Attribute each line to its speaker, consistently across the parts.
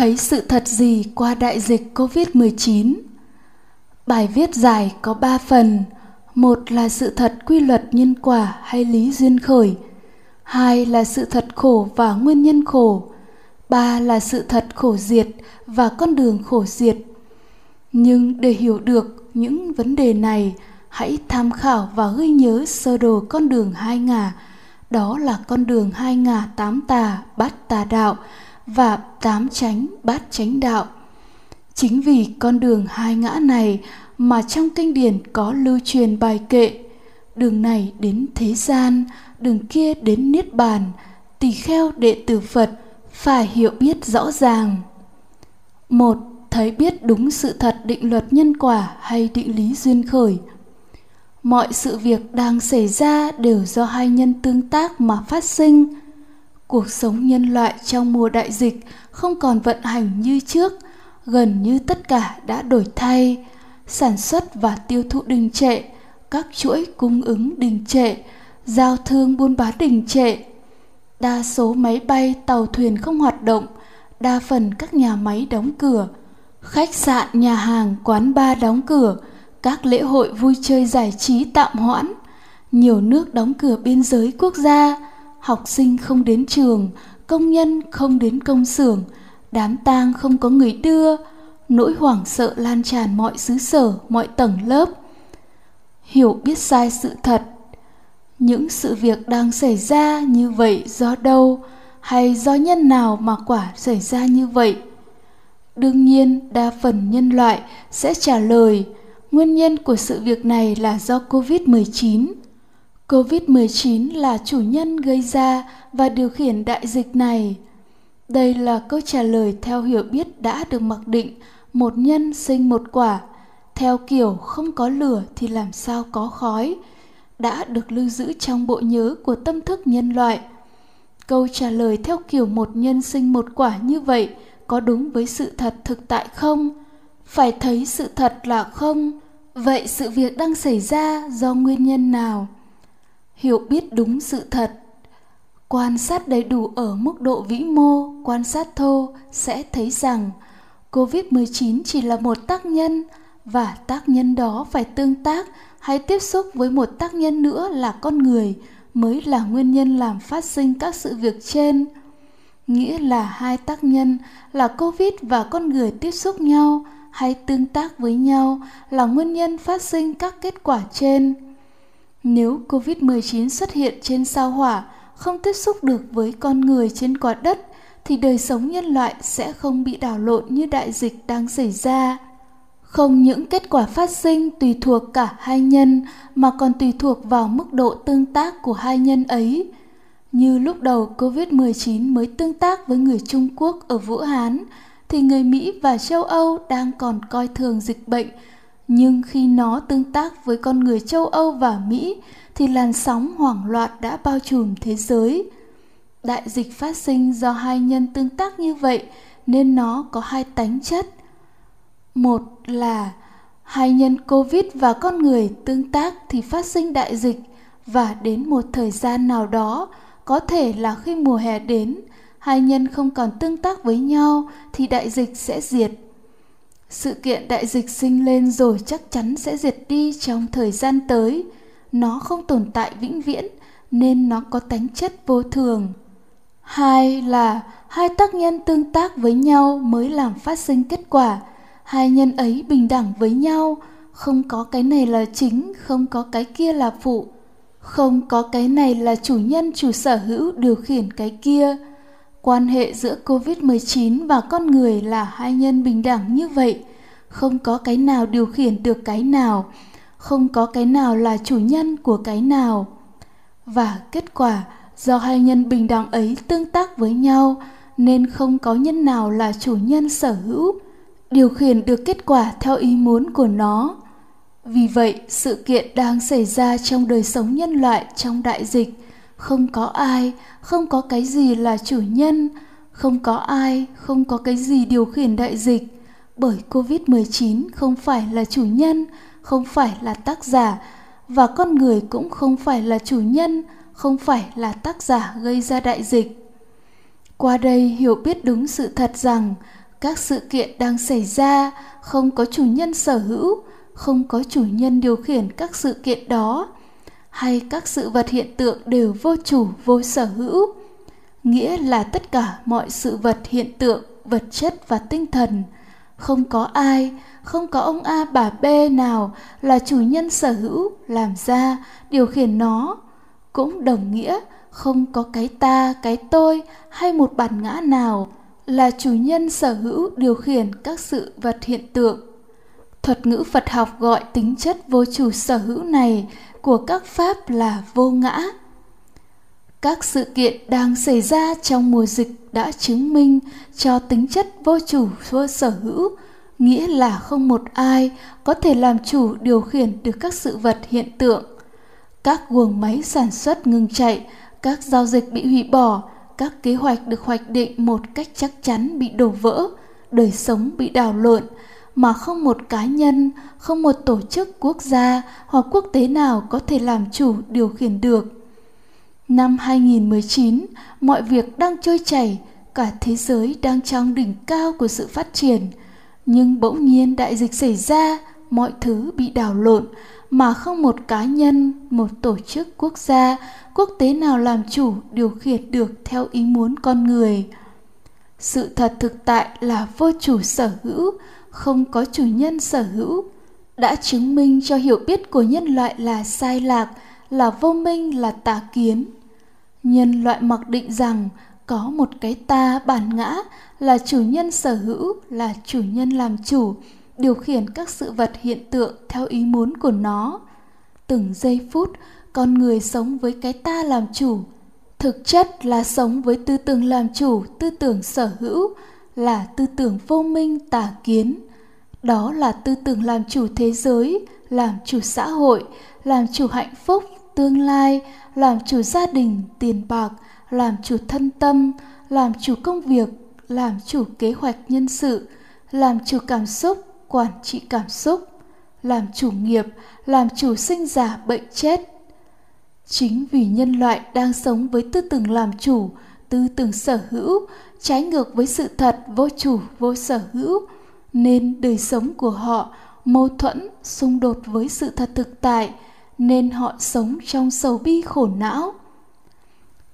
Speaker 1: thấy sự thật gì qua đại dịch Covid-19? Bài viết dài có 3 phần. Một là sự thật quy luật nhân quả hay lý duyên khởi. Hai là sự thật khổ và nguyên nhân khổ. Ba là sự thật khổ diệt và con đường khổ diệt. Nhưng để hiểu được những vấn đề này, hãy tham khảo và ghi nhớ sơ đồ con đường hai ngả. Đó là con đường hai ngả tám tà, bát tà đạo và tám chánh bát chánh đạo. Chính vì con đường hai ngã này mà trong kinh điển có lưu truyền bài kệ đường này đến thế gian, đường kia đến niết bàn, tỳ kheo đệ tử Phật phải hiểu biết rõ ràng. Một, thấy biết đúng sự thật định luật nhân quả hay định lý duyên khởi. Mọi sự việc đang xảy ra đều do hai nhân tương tác mà phát sinh – cuộc sống nhân loại trong mùa đại dịch không còn vận hành như trước, gần như tất cả đã đổi thay. Sản xuất và tiêu thụ đình trệ, các chuỗi cung ứng đình trệ, giao thương buôn bán đình trệ. Đa số máy bay, tàu thuyền không hoạt động, đa phần các nhà máy đóng cửa, khách sạn, nhà hàng, quán bar đóng cửa, các lễ hội vui chơi giải trí tạm hoãn, nhiều nước đóng cửa biên giới quốc gia học sinh không đến trường, công nhân không đến công xưởng, đám tang không có người đưa, nỗi hoảng sợ lan tràn mọi xứ sở, mọi tầng lớp. Hiểu biết sai sự thật, những sự việc đang xảy ra như vậy do đâu hay do nhân nào mà quả xảy ra như vậy? Đương nhiên, đa phần nhân loại sẽ trả lời, nguyên nhân của sự việc này là do covid 19 COVID-19 là chủ nhân gây ra và điều khiển đại dịch này. Đây là câu trả lời theo hiểu biết đã được mặc định một nhân sinh một quả, theo kiểu không có lửa thì làm sao có khói, đã được lưu giữ trong bộ nhớ của tâm thức nhân loại. Câu trả lời theo kiểu một nhân sinh một quả như vậy có đúng với sự thật thực tại không? Phải thấy sự thật là không. Vậy sự việc đang xảy ra do nguyên nhân nào? Hiểu biết đúng sự thật. Quan sát đầy đủ ở mức độ vĩ mô, quan sát thô sẽ thấy rằng covid-19 chỉ là một tác nhân và tác nhân đó phải tương tác hay tiếp xúc với một tác nhân nữa là con người mới là nguyên nhân làm phát sinh các sự việc trên. Nghĩa là hai tác nhân là covid và con người tiếp xúc nhau hay tương tác với nhau là nguyên nhân phát sinh các kết quả trên nếu COVID-19 xuất hiện trên sao hỏa, không tiếp xúc được với con người trên quả đất, thì đời sống nhân loại sẽ không bị đảo lộn như đại dịch đang xảy ra. Không những kết quả phát sinh tùy thuộc cả hai nhân mà còn tùy thuộc vào mức độ tương tác của hai nhân ấy. Như lúc đầu COVID-19 mới tương tác với người Trung Quốc ở Vũ Hán, thì người Mỹ và châu Âu đang còn coi thường dịch bệnh nhưng khi nó tương tác với con người châu Âu và Mỹ thì làn sóng hoảng loạn đã bao trùm thế giới. Đại dịch phát sinh do hai nhân tương tác như vậy nên nó có hai tánh chất. Một là hai nhân Covid và con người tương tác thì phát sinh đại dịch và đến một thời gian nào đó, có thể là khi mùa hè đến, hai nhân không còn tương tác với nhau thì đại dịch sẽ diệt sự kiện đại dịch sinh lên rồi chắc chắn sẽ diệt đi trong thời gian tới. Nó không tồn tại vĩnh viễn, nên nó có tánh chất vô thường. Hai là, hai tác nhân tương tác với nhau mới làm phát sinh kết quả. Hai nhân ấy bình đẳng với nhau. Không có cái này là chính, không có cái kia là phụ. Không có cái này là chủ nhân, chủ sở hữu điều khiển cái kia. Quan hệ giữa COVID-19 và con người là hai nhân bình đẳng như vậy, không có cái nào điều khiển được cái nào, không có cái nào là chủ nhân của cái nào. Và kết quả do hai nhân bình đẳng ấy tương tác với nhau nên không có nhân nào là chủ nhân sở hữu, điều khiển được kết quả theo ý muốn của nó. Vì vậy, sự kiện đang xảy ra trong đời sống nhân loại trong đại dịch không có ai, không có cái gì là chủ nhân. Không có ai, không có cái gì điều khiển đại dịch. Bởi covid 19 không phải là chủ nhân, không phải là tác giả. Và con người cũng không phải là chủ nhân, không phải là tác giả gây ra đại dịch. Qua đây hiểu biết đúng sự thật rằng, các sự kiện đang xảy ra, không có chủ nhân sở hữu, không có chủ nhân điều khiển các sự kiện đó hay các sự vật hiện tượng đều vô chủ, vô sở hữu. Nghĩa là tất cả mọi sự vật hiện tượng, vật chất và tinh thần. Không có ai, không có ông a bà b nào là chủ nhân sở hữu, làm ra, điều khiển nó. Cũng đồng nghĩa, không có cái ta, cái tôi hay một bản ngã nào là chủ nhân sở hữu, điều khiển các sự vật hiện tượng. Thuật ngữ phật học gọi tính chất vô chủ sở hữu này của các pháp là vô ngã. Các sự kiện đang xảy ra trong mùa dịch đã chứng minh cho tính chất vô chủ, vô sở hữu, nghĩa là không một ai có thể làm chủ, điều khiển được các sự vật hiện tượng. Các guồng máy sản xuất ngừng chạy, các giao dịch bị hủy bỏ, các kế hoạch được hoạch định một cách chắc chắn bị đổ vỡ, đời sống bị đảo lộn mà không một cá nhân không một tổ chức quốc gia hoặc quốc tế nào có thể làm chủ điều khiển được Năm 2019, mọi việc đang trôi chảy, cả thế giới đang trong đỉnh cao của sự phát triển. Nhưng bỗng nhiên đại dịch xảy ra, mọi thứ bị đảo lộn mà không một cá nhân, một tổ chức quốc gia, quốc tế nào làm chủ điều khiển được theo ý muốn con người. Sự thật thực tại là vô chủ sở hữu, không có chủ nhân sở hữu, đã chứng minh cho hiểu biết của nhân loại là sai lạc, là vô minh, là tà kiến. Nhân loại mặc định rằng có một cái ta bản ngã là chủ nhân sở hữu là chủ nhân làm chủ điều khiển các sự vật hiện tượng theo ý muốn của nó. Từng giây phút con người sống với cái ta làm chủ thực chất là sống với tư tưởng làm chủ tư tưởng sở hữu là tư tưởng vô minh tà kiến đó là tư tưởng làm chủ thế giới làm chủ xã hội làm chủ hạnh phúc tương lai làm chủ gia đình tiền bạc làm chủ thân tâm làm chủ công việc làm chủ kế hoạch nhân sự làm chủ cảm xúc quản trị cảm xúc làm chủ nghiệp làm chủ sinh giả bệnh chết chính vì nhân loại đang sống với tư tưởng làm chủ tư tưởng sở hữu trái ngược với sự thật vô chủ, vô sở hữu, nên đời sống của họ mâu thuẫn, xung đột với sự thật thực tại, nên họ sống trong sầu bi khổ não.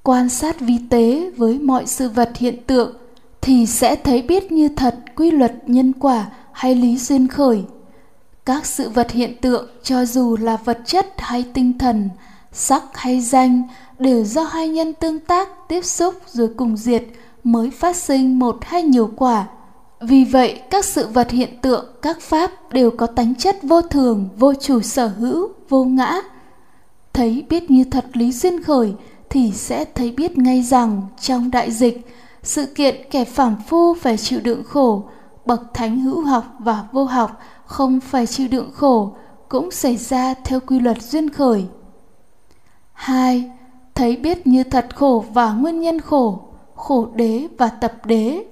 Speaker 1: Quan sát vi tế với mọi sự vật hiện tượng thì sẽ thấy biết như thật quy luật nhân quả hay lý duyên khởi. Các sự vật hiện tượng cho dù là vật chất hay tinh thần, sắc hay danh đều do hai nhân tương tác tiếp xúc rồi cùng diệt mới phát sinh một hay nhiều quả. Vì vậy, các sự vật hiện tượng, các pháp đều có tánh chất vô thường, vô chủ sở hữu, vô ngã. Thấy biết như thật lý duyên khởi, thì sẽ thấy biết ngay rằng trong đại dịch, sự kiện kẻ phàm phu phải chịu đựng khổ, bậc thánh hữu học và vô học không phải chịu đựng khổ, cũng xảy ra theo quy luật duyên khởi. Hai, thấy biết như thật khổ và nguyên nhân khổ khổ đế và tập đế.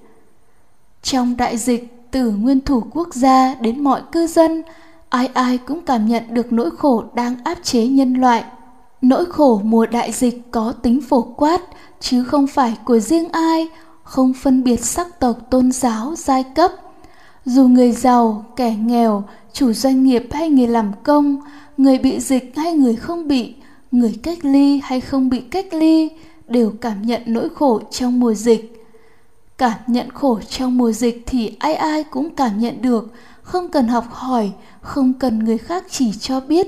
Speaker 1: Trong đại dịch, từ nguyên thủ quốc gia đến mọi cư dân, ai ai cũng cảm nhận được nỗi khổ đang áp chế nhân loại. Nỗi khổ mùa đại dịch có tính phổ quát, chứ không phải của riêng ai, không phân biệt sắc tộc, tôn giáo, giai cấp. Dù người giàu, kẻ nghèo, chủ doanh nghiệp hay người làm công, người bị dịch hay người không bị, người cách ly hay không bị cách ly đều cảm nhận nỗi khổ trong mùa dịch. Cảm nhận khổ trong mùa dịch thì ai ai cũng cảm nhận được, không cần học hỏi, không cần người khác chỉ cho biết.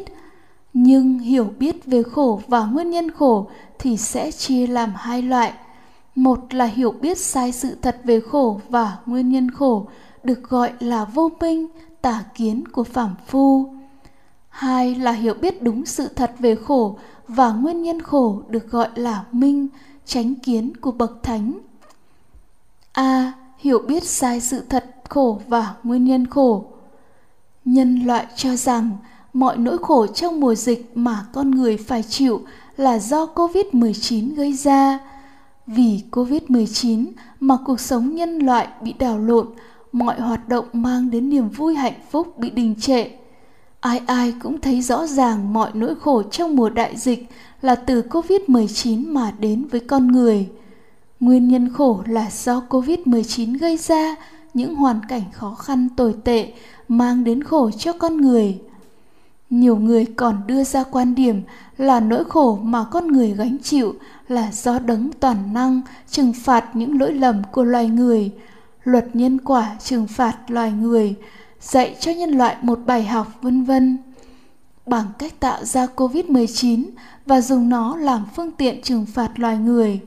Speaker 1: Nhưng hiểu biết về khổ và nguyên nhân khổ thì sẽ chia làm hai loại. Một là hiểu biết sai sự thật về khổ và nguyên nhân khổ, được gọi là vô minh, tà kiến của phạm phu. Hai là hiểu biết đúng sự thật về khổ và nguyên nhân khổ được gọi là minh chánh kiến của bậc thánh a hiểu biết sai sự thật khổ và nguyên nhân khổ nhân loại cho rằng mọi nỗi khổ trong mùa dịch mà con người phải chịu là do Covid-19 gây ra. Vì Covid-19 mà cuộc sống nhân loại bị đảo lộn, mọi hoạt động mang đến niềm vui hạnh phúc bị đình trệ. Ai ai cũng thấy rõ ràng mọi nỗi khổ trong mùa đại dịch là từ Covid-19 mà đến với con người. Nguyên nhân khổ là do Covid-19 gây ra, những hoàn cảnh khó khăn tồi tệ mang đến khổ cho con người nhiều người còn đưa ra quan điểm là nỗi khổ mà con người gánh chịu là do đấng toàn năng trừng phạt những lỗi lầm của loài người luật nhân quả trừng phạt loài người dạy cho nhân loại một bài học vân vân bằng cách tạo ra Covid-19 và dùng nó làm phương tiện trừng phạt loài người.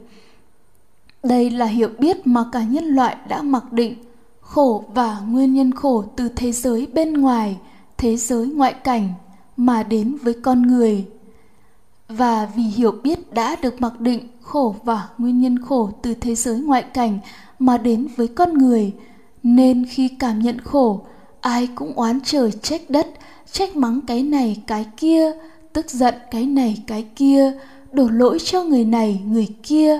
Speaker 1: Đây là hiểu biết mà cả nhân loại đã mặc định khổ và nguyên nhân khổ từ thế giới bên ngoài, thế giới ngoại cảnh mà đến với con người. Và vì hiểu biết đã được mặc định khổ và nguyên nhân khổ từ thế giới ngoại cảnh mà đến với con người, nên khi cảm nhận khổ, ai cũng oán trời trách đất, trách mắng cái này cái kia, tức giận cái này cái kia, đổ lỗi cho người này người kia,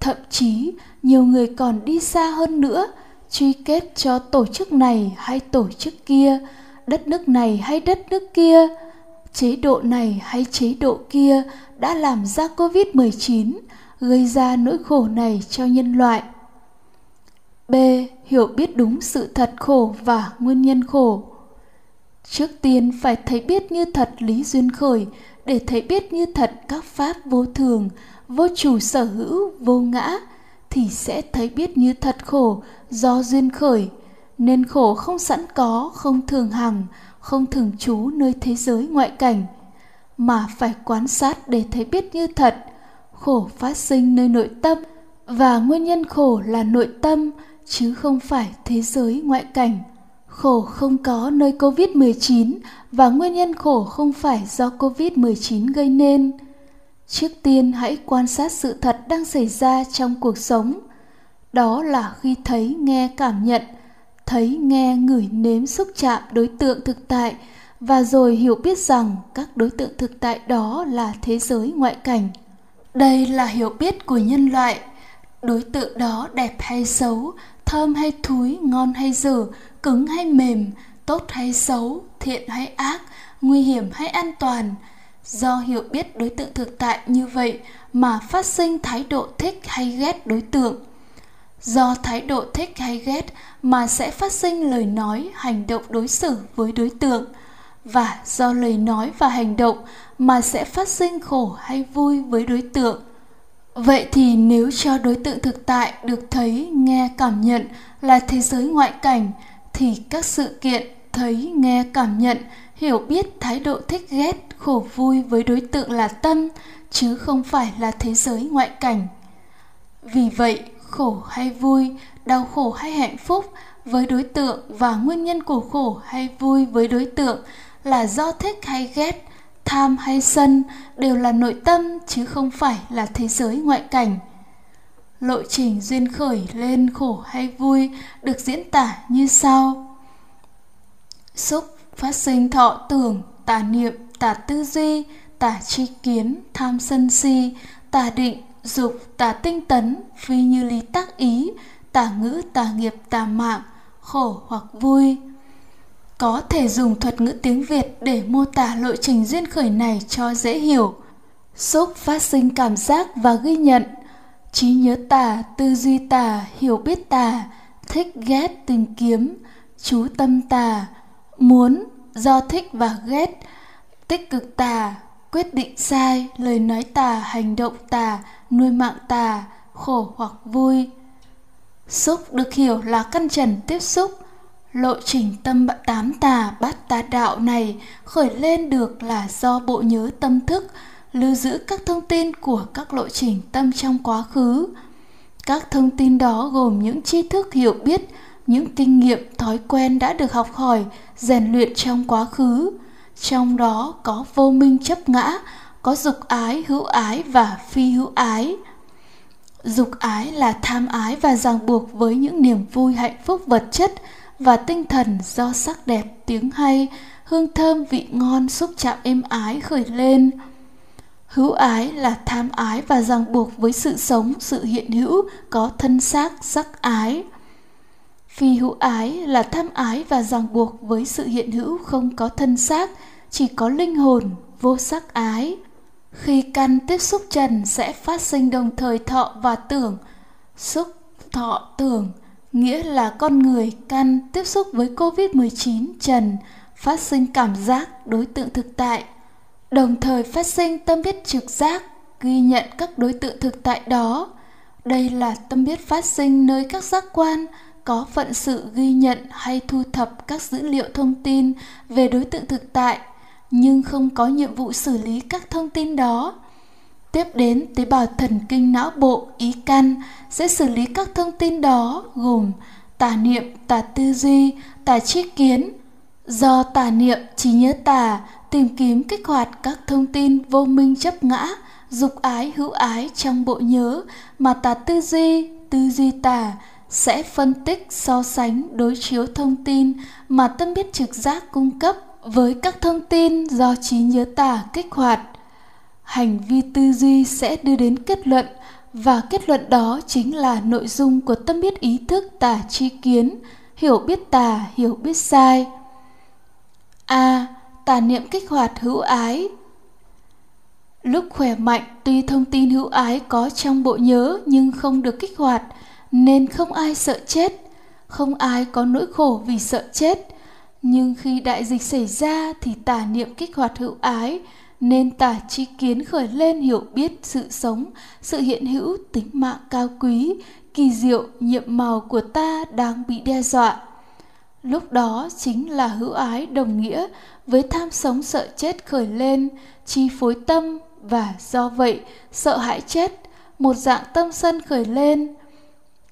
Speaker 1: thậm chí nhiều người còn đi xa hơn nữa, truy kết cho tổ chức này hay tổ chức kia, đất nước này hay đất nước kia, chế độ này hay chế độ kia đã làm ra Covid-19, gây ra nỗi khổ này cho nhân loại. B. Hiểu biết đúng sự thật khổ và nguyên nhân khổ. Trước tiên phải thấy biết như thật lý duyên khởi, để thấy biết như thật các pháp vô thường, vô chủ sở hữu, vô ngã, thì sẽ thấy biết như thật khổ do duyên khởi, nên khổ không sẵn có, không thường hằng, không thường trú nơi thế giới ngoại cảnh, mà phải quan sát để thấy biết như thật, khổ phát sinh nơi nội tâm và nguyên nhân khổ là nội tâm chứ không phải thế giới ngoại cảnh. Khổ không có nơi Covid-19 và nguyên nhân khổ không phải do Covid-19 gây nên. Trước tiên hãy quan sát sự thật đang xảy ra trong cuộc sống. Đó là khi thấy, nghe, cảm nhận, thấy, nghe, ngửi, nếm, xúc chạm đối tượng thực tại và rồi hiểu biết rằng các đối tượng thực tại đó là thế giới ngoại cảnh. Đây là hiểu biết của nhân loại. Đối tượng đó đẹp hay xấu, thơm hay thúi, ngon hay dở, cứng hay mềm, tốt hay xấu, thiện hay ác, nguy hiểm hay an toàn. Do hiểu biết đối tượng thực tại như vậy mà phát sinh thái độ thích hay ghét đối tượng. Do thái độ thích hay ghét mà sẽ phát sinh lời nói, hành động đối xử với đối tượng và do lời nói và hành động mà sẽ phát sinh khổ hay vui với đối tượng. Vậy thì nếu cho đối tượng thực tại được thấy, nghe, cảm nhận là thế giới ngoại cảnh thì các sự kiện thấy, nghe, cảm nhận, hiểu biết thái độ thích ghét, khổ vui với đối tượng là tâm chứ không phải là thế giới ngoại cảnh. Vì vậy, khổ hay vui, đau khổ hay hạnh phúc với đối tượng và nguyên nhân của khổ hay vui với đối tượng là do thích hay ghét, tham hay sân đều là nội tâm chứ không phải là thế giới ngoại cảnh. Lộ trình duyên khởi lên khổ hay vui được diễn tả như sau. Xúc phát sinh thọ tưởng, tà niệm, tà tư duy, tà tri kiến, tham sân si, tà định, dục, tà tinh tấn, phi như lý tác ý, tà ngữ, tà nghiệp, tà mạng, khổ hoặc vui. Có thể dùng thuật ngữ tiếng Việt để mô tả lộ trình duyên khởi này cho dễ hiểu. Xúc phát sinh cảm giác và ghi nhận, trí nhớ tả, tư duy tả, hiểu biết tả, thích ghét tìm kiếm, chú tâm tà, muốn, do thích và ghét, tích cực tà, quyết định sai, lời nói tà, hành động tà, nuôi mạng tà, khổ hoặc vui. Xúc được hiểu là căn trần tiếp xúc, lộ trình tâm tám tà bát tà đạo này khởi lên được là do bộ nhớ tâm thức lưu giữ các thông tin của các lộ trình tâm trong quá khứ. Các thông tin đó gồm những tri thức hiểu biết, những kinh nghiệm thói quen đã được học hỏi, rèn luyện trong quá khứ. Trong đó có vô minh chấp ngã, có dục ái, hữu ái và phi hữu ái. Dục ái là tham ái và ràng buộc với những niềm vui hạnh phúc vật chất và tinh thần do sắc đẹp, tiếng hay, hương thơm vị ngon xúc chạm êm ái khởi lên. Hữu ái là tham ái và ràng buộc với sự sống, sự hiện hữu có thân xác, sắc ái. Phi hữu ái là tham ái và ràng buộc với sự hiện hữu không có thân xác, chỉ có linh hồn, vô sắc ái. Khi căn tiếp xúc trần sẽ phát sinh đồng thời thọ và tưởng, xúc, thọ, tưởng nghĩa là con người căn tiếp xúc với Covid-19 trần phát sinh cảm giác đối tượng thực tại, đồng thời phát sinh tâm biết trực giác ghi nhận các đối tượng thực tại đó. Đây là tâm biết phát sinh nơi các giác quan có phận sự ghi nhận hay thu thập các dữ liệu thông tin về đối tượng thực tại nhưng không có nhiệm vụ xử lý các thông tin đó tiếp đến tế bào thần kinh não bộ ý căn sẽ xử lý các thông tin đó gồm tà niệm, tà tư duy, tà tri kiến. Do tà niệm, trí nhớ tà, tìm kiếm kích hoạt các thông tin vô minh chấp ngã, dục ái, hữu ái trong bộ nhớ mà tà tư duy tư duy tà sẽ phân tích, so sánh, đối chiếu thông tin mà tâm biết trực giác cung cấp với các thông tin do trí nhớ tả kích hoạt hành vi tư duy sẽ đưa đến kết luận, và kết luận đó chính là nội dung của tâm biết ý thức tả tri kiến, hiểu biết tà, hiểu biết sai. A. Tà niệm kích hoạt hữu ái. Lúc khỏe mạnh, tuy thông tin hữu ái có trong bộ nhớ nhưng không được kích hoạt, nên không ai sợ chết. Không ai có nỗi khổ vì sợ chết. Nhưng khi đại dịch xảy ra thì tà niệm kích hoạt hữu ái nên tà chi kiến khởi lên hiểu biết sự sống, sự hiện hữu tính mạng cao quý, kỳ diệu, nhiệm màu của ta đang bị đe dọa. Lúc đó chính là hữu ái đồng nghĩa với tham sống sợ chết khởi lên, chi phối tâm và do vậy sợ hãi chết, một dạng tâm sân khởi lên.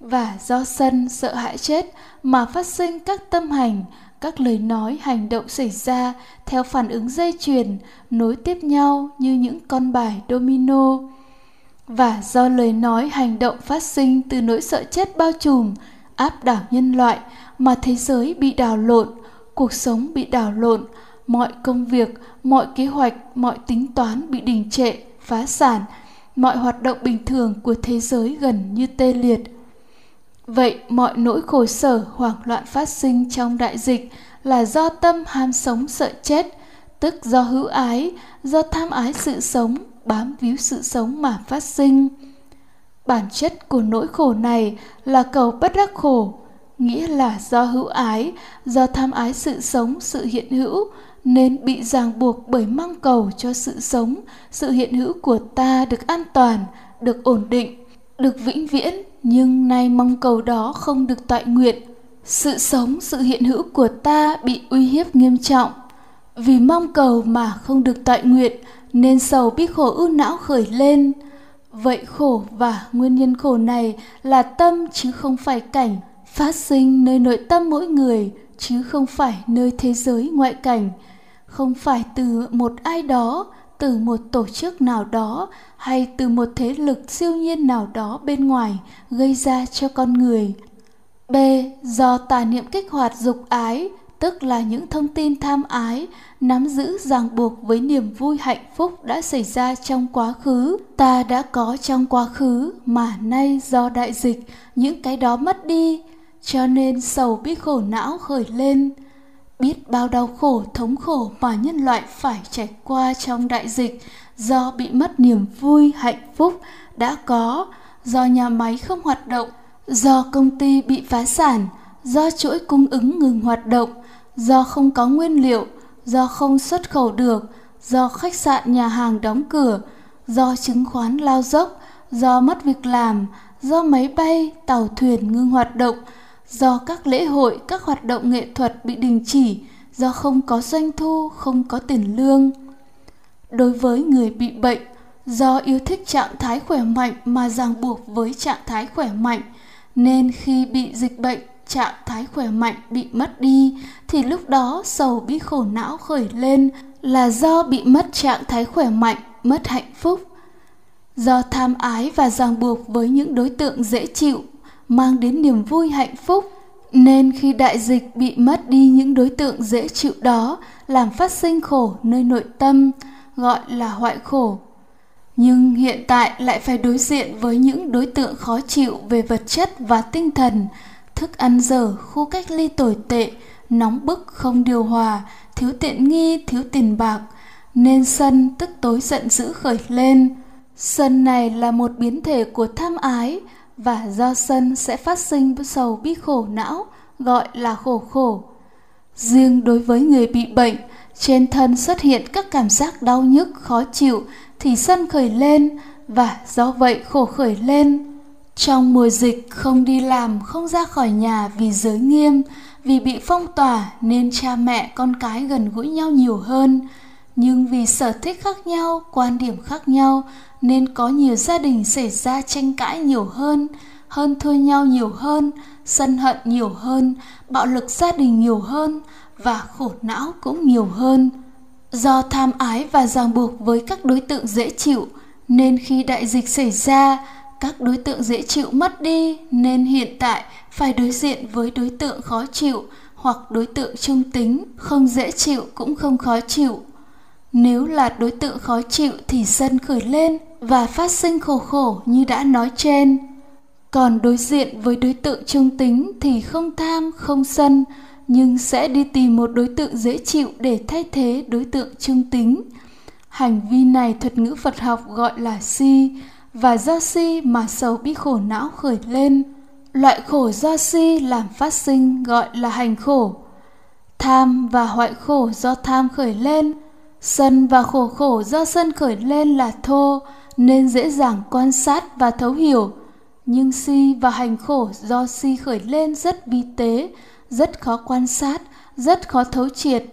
Speaker 1: Và do sân sợ hãi chết mà phát sinh các tâm hành các lời nói, hành động xảy ra theo phản ứng dây chuyền, nối tiếp nhau như những con bài domino. Và do lời nói, hành động phát sinh từ nỗi sợ chết bao trùm, áp đảo nhân loại mà thế giới bị đảo lộn, cuộc sống bị đảo lộn, mọi công việc, mọi kế hoạch, mọi tính toán bị đình trệ, phá sản, mọi hoạt động bình thường của thế giới gần như tê liệt. Vậy mọi nỗi khổ sở hoảng loạn phát sinh trong đại dịch là do tâm ham sống sợ chết, tức do hữu ái, do tham ái sự sống, bám víu sự sống mà phát sinh. Bản chất của nỗi khổ này là cầu bất đắc khổ, nghĩa là do hữu ái, do tham ái sự sống, sự hiện hữu, nên bị ràng buộc bởi mong cầu cho sự sống, sự hiện hữu của ta được an toàn, được ổn định, được vĩnh viễn nhưng nay mong cầu đó không được toại nguyện. Sự sống, sự hiện hữu của ta bị uy hiếp nghiêm trọng. Vì mong cầu mà không được toại nguyện, nên sầu bi khổ ưu não khởi lên. Vậy khổ và nguyên nhân khổ này là tâm chứ không phải cảnh phát sinh nơi nội tâm mỗi người, chứ không phải nơi thế giới ngoại cảnh. Không phải từ một ai đó từ một tổ chức nào đó hay từ một thế lực siêu nhiên nào đó bên ngoài gây ra cho con người. B. Do tà niệm kích hoạt dục ái, tức là những thông tin tham ái, nắm giữ ràng buộc với niềm vui hạnh phúc đã xảy ra trong quá khứ. Ta đã có trong quá khứ, mà nay do đại dịch, những cái đó mất đi, cho nên sầu bi khổ não khởi lên biết bao đau khổ, thống khổ mà nhân loại phải trải qua trong đại dịch. Do bị mất niềm vui, hạnh phúc đã có, do nhà máy không hoạt động, do công ty bị phá sản, do chuỗi cung ứng ngừng hoạt động, do không có nguyên liệu, do không xuất khẩu được, do khách sạn, nhà hàng đóng cửa, do chứng khoán lao dốc, do mất việc làm, do máy bay, tàu thuyền ngưng hoạt động do các lễ hội, các hoạt động nghệ thuật bị đình chỉ, do không có doanh thu, không có tiền lương. Đối với người bị bệnh, do yêu thích trạng thái khỏe mạnh mà ràng buộc với trạng thái khỏe mạnh, nên khi bị dịch bệnh, trạng thái khỏe mạnh bị mất đi, thì lúc đó sầu bi khổ não khởi lên là do bị mất trạng thái khỏe mạnh, mất hạnh phúc. Do tham ái và ràng buộc với những đối tượng dễ chịu mang đến niềm vui hạnh phúc. Nên khi đại dịch bị mất đi những đối tượng dễ chịu đó, làm phát sinh khổ nơi nội tâm, gọi là hoại khổ. Nhưng hiện tại lại phải đối diện với những đối tượng khó chịu về vật chất và tinh thần, thức ăn dở, khu cách ly tồi tệ, nóng bức, không điều hòa, thiếu tiện nghi, thiếu tiền bạc. Nên sân tức tối giận dữ khởi lên. Sân này là một biến thể của tham ái và do sân sẽ phát sinh sầu bi khổ não, gọi là khổ khổ. Riêng đối với người bị bệnh, trên thân xuất hiện các cảm giác đau nhức, khó chịu, thì sân khởi lên và do vậy khổ khởi lên. Trong mùa dịch không đi làm, không ra khỏi nhà vì giới nghiêm, vì bị phong tỏa nên cha mẹ, con cái gần gũi nhau nhiều hơn nhưng vì sở thích khác nhau, quan điểm khác nhau, nên có nhiều gia đình xảy ra tranh cãi nhiều hơn hơn thua nhau nhiều hơn, sân hận nhiều hơn, bạo lực gia đình nhiều hơn và khổ não cũng nhiều hơn. Do tham ái và ràng buộc với các đối tượng dễ chịu, nên khi đại dịch xảy ra, các đối tượng dễ chịu mất đi, nên hiện tại phải đối diện với đối tượng khó chịu hoặc đối tượng trung tính, không dễ chịu cũng không khó chịu nếu là đối tượng khó chịu thì sân khởi lên và phát sinh khổ khổ như đã nói trên. Còn đối diện với đối tượng trung tính thì không tham, không sân, nhưng sẽ đi tìm một đối tượng dễ chịu để thay thế đối tượng trung tính. Hành vi này thuật ngữ phật học gọi là si, và do si mà sầu bi khổ não khởi lên. Loại khổ do si làm phát sinh gọi là hành khổ. Tham và hoại khổ do tham khởi lên sân và khổ khổ do sân khởi lên là thô, nên dễ dàng quan sát và thấu hiểu. Nhưng si và hành khổ do si khởi lên rất vi tế, rất khó quan sát, rất khó thấu triệt.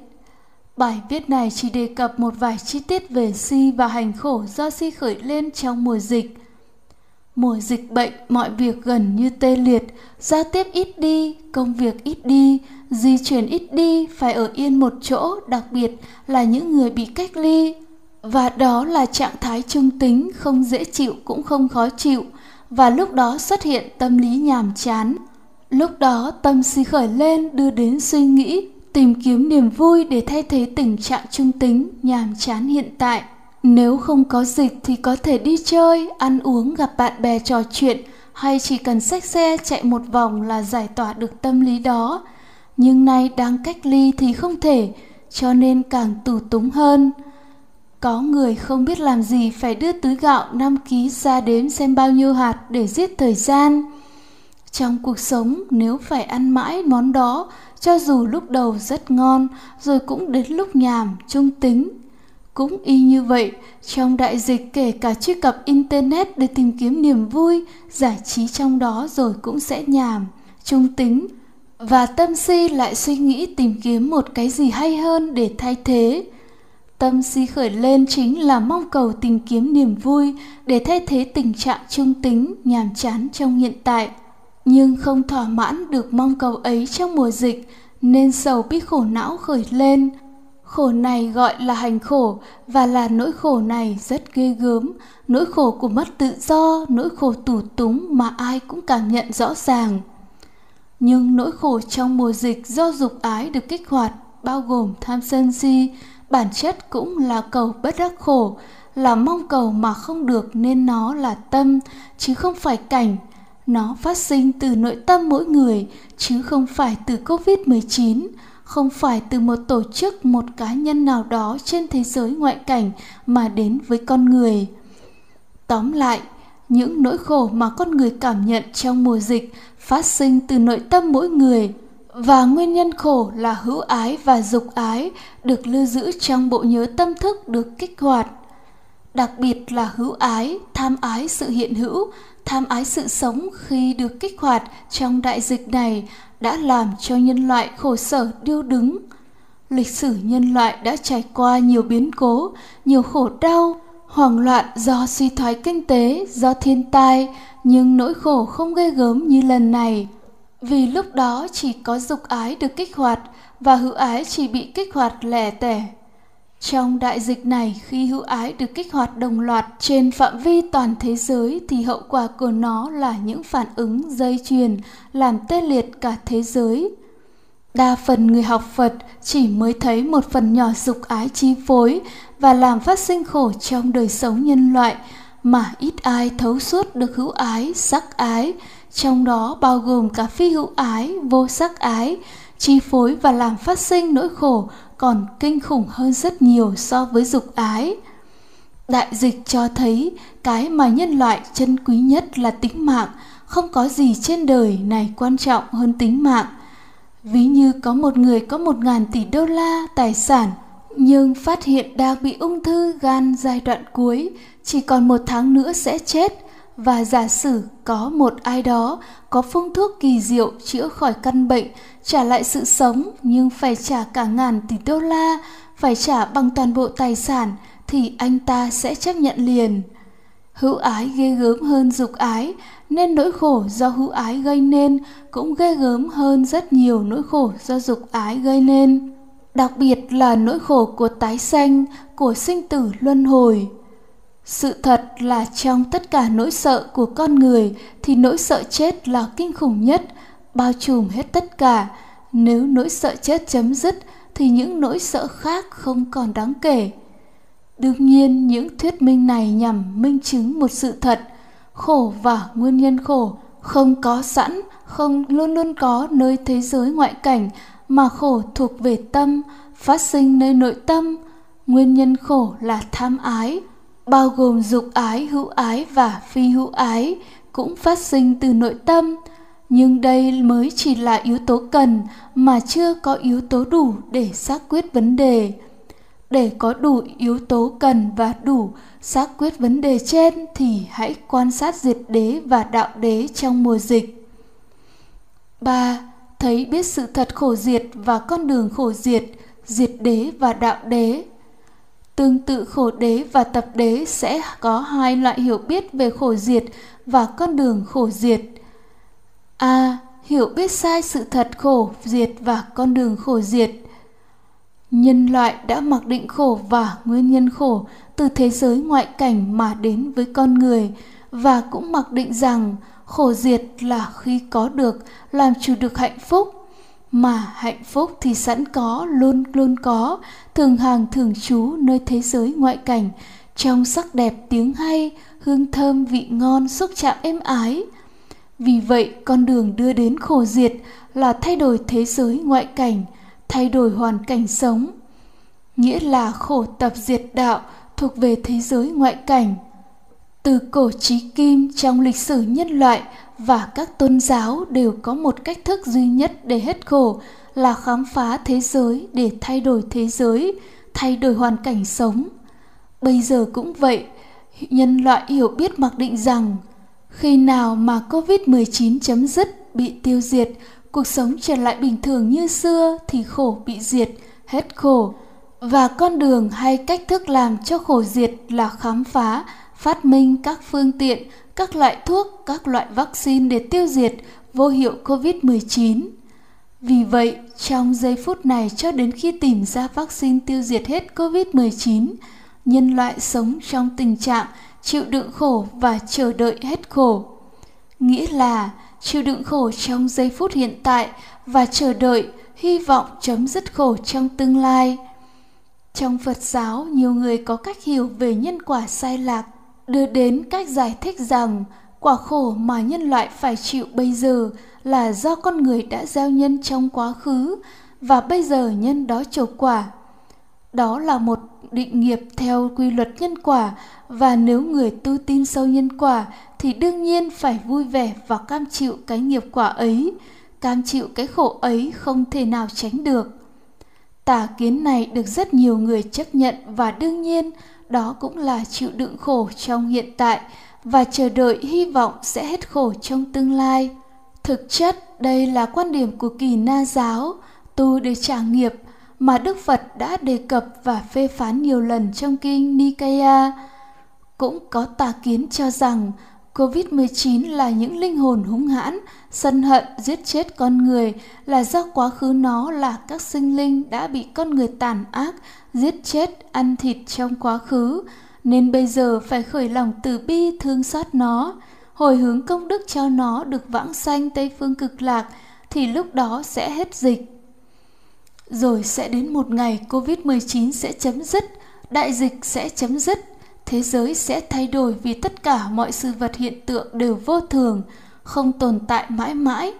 Speaker 1: Bài viết này chỉ đề cập một vài chi tiết về si và hành khổ do si khởi lên trong mùa dịch. Mùa dịch bệnh, mọi việc gần như tê liệt, giao tiếp ít đi, công việc ít đi di chuyển ít đi, phải ở yên một chỗ, đặc biệt là những người bị cách ly. Và đó là trạng thái trung tính, không dễ chịu cũng không khó chịu. Và lúc đó xuất hiện tâm lý nhàm chán. Lúc đó tâm si khởi lên, đưa đến suy nghĩ, tìm kiếm niềm vui để thay thế tình trạng trung tính, nhàm chán hiện tại. Nếu không có dịch thì có thể đi chơi, ăn uống, gặp bạn bè trò chuyện, hay chỉ cần xách xe chạy một vòng là giải tỏa được tâm lý đó nhưng nay đang cách ly thì không thể cho nên càng tù túng hơn có người không biết làm gì phải đưa túi gạo 5 ký ra đếm xem bao nhiêu hạt để giết thời gian. Trong cuộc sống nếu phải ăn mãi món đó, cho dù lúc đầu rất ngon, rồi cũng đến lúc nhàm, trung tính. Cũng y như vậy, trong đại dịch kể cả truy cập Internet để tìm kiếm niềm vui, giải trí trong đó rồi cũng sẽ nhàm, trung tính. Và tâm si lại suy nghĩ tìm kiếm một cái gì hay hơn để thay thế Tâm si khởi lên chính là mong cầu tìm kiếm niềm vui để thay thế tình trạng trung tính, nhàm chán trong hiện tại. Nhưng không thỏa mãn được mong cầu ấy trong mùa dịch nên sầu bi khổ não khởi lên. Khổ này gọi là hành khổ và là nỗi khổ này rất ghê gớm, nỗi khổ của mất tự do, nỗi khổ tủ túng mà ai cũng cảm nhận rõ ràng. Nhưng nỗi khổ trong mùa dịch do dục ái được kích hoạt bao gồm tham sân si, bản chất cũng là cầu bất đắc khổ là mong cầu mà không được nên nó là tâm chứ không phải cảnh. Nó phát sinh từ nội tâm mỗi người chứ không phải từ covid 19 không phải từ một tổ chức một cá nhân nào đó trên thế giới ngoại cảnh mà đến với con người. Tóm lại những nỗi khổ mà con người cảm nhận trong mùa dịch phát sinh từ nội tâm mỗi người, và nguyên nhân khổ là hữu ái và dục ái được lưu giữ trong bộ nhớ tâm thức được kích hoạt. Đặc biệt là hữu ái, tham ái sự hiện hữu, tham ái sự sống khi được kích hoạt trong đại dịch này đã làm cho nhân loại khổ sở, điêu đứng. Lịch sử nhân loại đã trải qua nhiều biến cố, nhiều khổ đau hoảng loạn do suy thoái kinh tế do thiên tai nhưng nỗi khổ không ghê gớm như lần này vì lúc đó chỉ có dục ái được kích hoạt và hữu ái chỉ bị kích hoạt lẻ tẻ. Trong đại dịch này, khi hữu ái được kích hoạt đồng loạt trên phạm vi toàn thế giới thì hậu quả của nó là những phản ứng dây chuyền làm tê liệt cả thế giới. Đa phần người học Phật chỉ mới thấy một phần nhỏ dục ái chi phối và làm phát sinh khổ trong đời sống nhân loại mà ít ai thấu suốt được hữu ái, sắc ái, trong đó bao gồm cả phi hữu ái, vô sắc ái, chi phối và làm phát sinh nỗi khổ còn kinh khủng hơn rất nhiều so với dục ái. Đại dịch cho thấy cái mà nhân loại chân quý nhất là tính mạng, không có gì trên đời này quan trọng hơn tính mạng. Ví như có một người có một ngàn tỷ đô la tài sản nhưng phát hiện đang bị ung thư gan giai đoạn cuối, chỉ còn một tháng nữa sẽ chết và giả sử có một ai đó có phương thuốc kỳ diệu chữa khỏi căn bệnh, trả lại sự sống nhưng phải trả cả ngàn tỷ đô la, phải trả bằng toàn bộ tài sản thì anh ta sẽ chấp nhận liền. Hữu ái ghê gớm hơn dục ái, nên nỗi khổ do hữu ái gây nên cũng ghê gớm hơn rất nhiều nỗi khổ do dục ái gây nên. Đặc biệt là nỗi khổ của tái sanh, của sinh tử luân hồi. Sự thật là trong tất cả nỗi sợ của con người thì nỗi sợ chết là kinh khủng nhất, bao trùm hết tất cả. Nếu nỗi sợ chết chấm dứt thì những nỗi sợ khác không còn đáng kể. Đương nhiên, những thuyết minh này nhằm minh chứng một sự thật, khổ và nguyên nhân khổ không có sẵn, không luôn luôn có nơi thế giới ngoại cảnh mà khổ thuộc về tâm, phát sinh nơi nội tâm. Nguyên nhân khổ là tham ái, bao gồm dục ái, hữu ái và phi hữu ái cũng phát sinh từ nội tâm. Nhưng đây mới chỉ là yếu tố cần mà chưa có yếu tố đủ để xác quyết vấn đề để có đủ yếu tố cần và đủ xác quyết vấn đề trên thì hãy quan sát diệt đế và đạo đế trong mùa dịch. 3. Thấy biết sự thật khổ diệt và con đường khổ diệt, diệt đế và đạo đế. Tương tự khổ đế và tập đế sẽ có hai loại hiểu biết về khổ diệt và con đường khổ diệt. A. Hiểu biết sai sự thật khổ diệt và con đường khổ diệt nhân loại đã mặc định khổ và nguyên nhân khổ từ thế giới ngoại cảnh mà đến với con người và cũng mặc định rằng khổ diệt là khi có được, làm chủ được hạnh phúc. Mà hạnh phúc thì sẵn có, luôn luôn có, thường hàng thường trú nơi thế giới ngoại cảnh. Trong sắc đẹp tiếng hay, hương thơm vị ngon xúc chạm êm ái. Vì vậy, con đường đưa đến khổ diệt là thay đổi thế giới ngoại cảnh thay đổi hoàn cảnh sống. Nghĩa là khổ tập diệt đạo thuộc về thế giới ngoại cảnh. Từ cổ chí kim trong lịch sử nhân loại và các tôn giáo đều có một cách thức duy nhất để hết khổ là khám phá thế giới để thay đổi thế giới, thay đổi hoàn cảnh sống. Bây giờ cũng vậy, nhân loại hiểu biết mặc định rằng khi nào mà covid-19 chấm dứt bị tiêu diệt cuộc sống trở lại bình thường như xưa thì khổ bị diệt, hết khổ. Và con đường hay cách thức làm cho khổ diệt là khám phá, phát minh các phương tiện, các loại thuốc, các loại vaccine để tiêu diệt vô hiệu COVID-19. Vì vậy, trong giây phút này cho đến khi tìm ra vaccine tiêu diệt hết COVID-19, nhân loại sống trong tình trạng chịu đựng khổ và chờ đợi hết khổ. Nghĩa là chịu đựng khổ trong giây phút hiện tại và chờ đợi hy vọng chấm dứt khổ trong tương lai. Trong phật giáo, nhiều người có cách hiểu về nhân quả sai lạc, đưa đến cách giải thích rằng quả khổ mà nhân loại phải chịu bây giờ là do con người đã gieo nhân trong quá khứ và bây giờ nhân đó trổ quả. Đó là một định nghiệp theo quy luật nhân quả và nếu người tu tin sâu nhân quả thì đương nhiên phải vui vẻ và cam chịu cái nghiệp quả ấy, cam chịu cái khổ ấy không thể nào tránh được tà kiến này được rất nhiều người chấp nhận và đương nhiên đó cũng là chịu đựng khổ trong hiện tại và chờ đợi hy vọng sẽ hết khổ trong tương lai thực chất, đây là quan điểm của kỳ na giáo, tu để trả nghiệp mà Đức Phật đã đề cập và phê phán nhiều lần trong kinh Nikaya. Cũng có tà kiến cho rằng COVID-19 là những linh hồn hung hãn, sân hận, giết chết con người là do quá khứ nó là các sinh linh đã bị con người tàn ác, giết chết, ăn thịt trong quá khứ, nên bây giờ phải khởi lòng từ bi thương xót nó, hồi hướng công đức cho nó được vãng sanh Tây Phương cực lạc, thì lúc đó sẽ hết dịch. Rồi sẽ đến một ngày Covid-19 sẽ chấm dứt, đại dịch sẽ chấm dứt, thế giới sẽ thay đổi vì tất cả mọi sự vật hiện tượng đều vô thường, không tồn tại mãi mãi.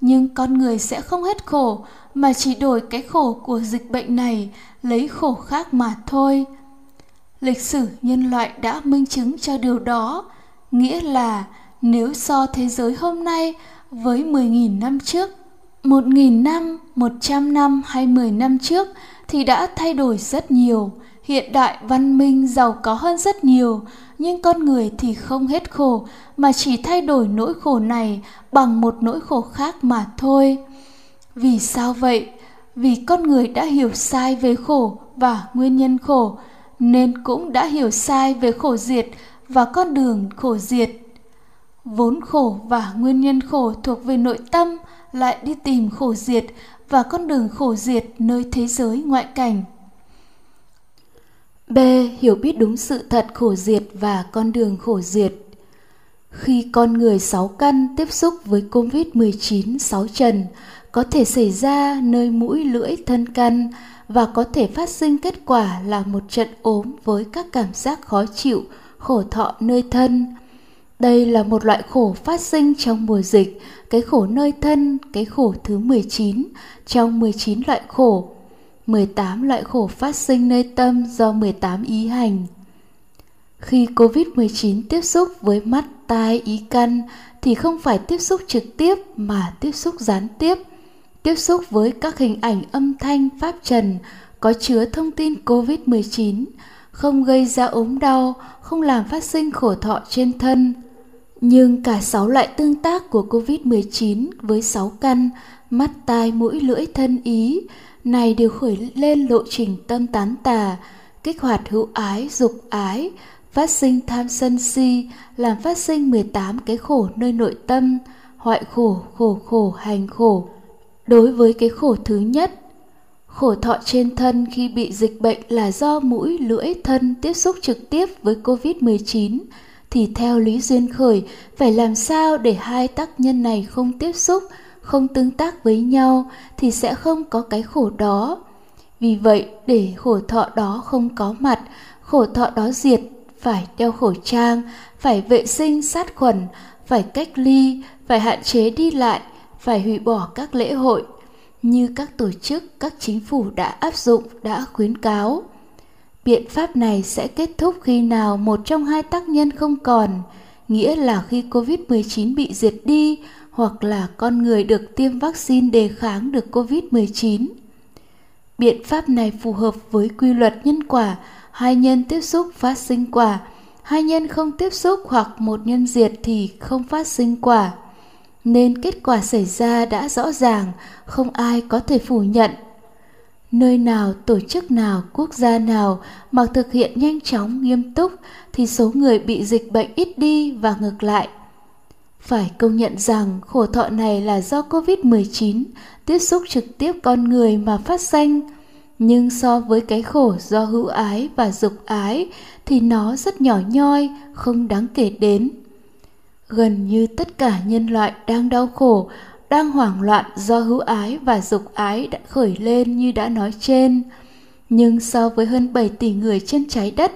Speaker 1: Nhưng con người sẽ không hết khổ, mà chỉ đổi cái khổ của dịch bệnh này, lấy khổ khác mà thôi. Lịch sử nhân loại đã minh chứng cho điều đó, nghĩa là nếu so thế giới hôm nay với 10.000 năm trước, 1.000 năm, 100 năm hay 10 năm trước thì đã thay đổi rất nhiều. Hiện đại văn minh giàu có hơn rất nhiều, nhưng con người thì không hết khổ mà chỉ thay đổi nỗi khổ này bằng một nỗi khổ khác mà thôi. Vì sao vậy? Vì con người đã hiểu sai về khổ và nguyên nhân khổ, nên cũng đã hiểu sai về khổ diệt và con đường khổ diệt. Vốn khổ và nguyên nhân khổ thuộc về nội tâm lại đi tìm khổ diệt và con đường khổ diệt nơi thế giới ngoại cảnh. B. Hiểu biết đúng sự thật khổ diệt và con đường khổ diệt. Khi con người sáu căn tiếp xúc với COVID-19 sáu trần, có thể xảy ra nơi mũi lưỡi thân căn và có thể phát sinh kết quả là một trận ốm với các cảm giác khó chịu, khổ thọ nơi thân. Đây là một loại khổ phát sinh trong mùa dịch, cái khổ nơi thân, cái khổ thứ 19 trong 19 loại khổ. 18 loại khổ phát sinh nơi tâm do 18 ý hành. Khi COVID-19 tiếp xúc với mắt, tai, ý căn thì không phải tiếp xúc trực tiếp mà tiếp xúc gián tiếp – tiếp xúc với các hình ảnh âm thanh pháp trần có chứa thông tin COVID-19, không gây ra ốm đau, không làm phát sinh khổ thọ trên thân. Nhưng cả sáu loại tương tác của COVID-19 với sáu căn, mắt, tai, mũi, lưỡi, thân, ý này đều khởi lên lộ trình tâm tán tà, kích hoạt hữu ái, dục ái, phát sinh tham sân si, làm phát sinh 18 cái khổ nơi nội tâm, hoại khổ, khổ khổ, hành khổ, Đối với cái khổ thứ nhất, khổ thọ trên thân khi bị dịch bệnh là do mũi, lưỡi, thân tiếp xúc trực tiếp với COVID-19 thì theo Lý Duyên Khởi phải làm sao để hai tác nhân này không tiếp xúc, không tương tác với nhau thì sẽ không có cái khổ đó. Vì vậy, để khổ thọ đó không có mặt, khổ thọ đó diệt, phải đeo khẩu trang, phải vệ sinh sát khuẩn, phải cách ly, phải hạn chế đi lại, phải hủy bỏ các lễ hội như các tổ chức, các chính phủ đã áp dụng, đã khuyến cáo. Biện pháp này sẽ kết thúc khi nào một trong hai tác nhân không còn, nghĩa là khi COVID-19 bị diệt đi hoặc là con người được tiêm vaccine đề kháng được COVID-19. Biện pháp này phù hợp với quy luật nhân quả, hai nhân tiếp xúc phát sinh quả, hai nhân không tiếp xúc hoặc một nhân diệt thì không phát sinh quả. Nên kết quả xảy ra đã rõ ràng không ai có thể phủ nhận. Nơi nào tổ chức nào quốc gia nào mà thực hiện nhanh chóng nghiêm túc thì số người bị dịch bệnh ít đi và ngược lại phải công nhận rằng khổ thọ này là do covid-19 tiếp xúc trực tiếp con người mà phát sinh nhưng so với cái khổ do hữu ái và dục ái thì nó rất nhỏ nhoi, không đáng kể đến. Gần như tất cả nhân loại đang đau khổ, đang hoảng loạn do hữu ái và dục ái đã khởi lên như đã nói trên. Nhưng so với hơn 7 tỷ người trên trái đất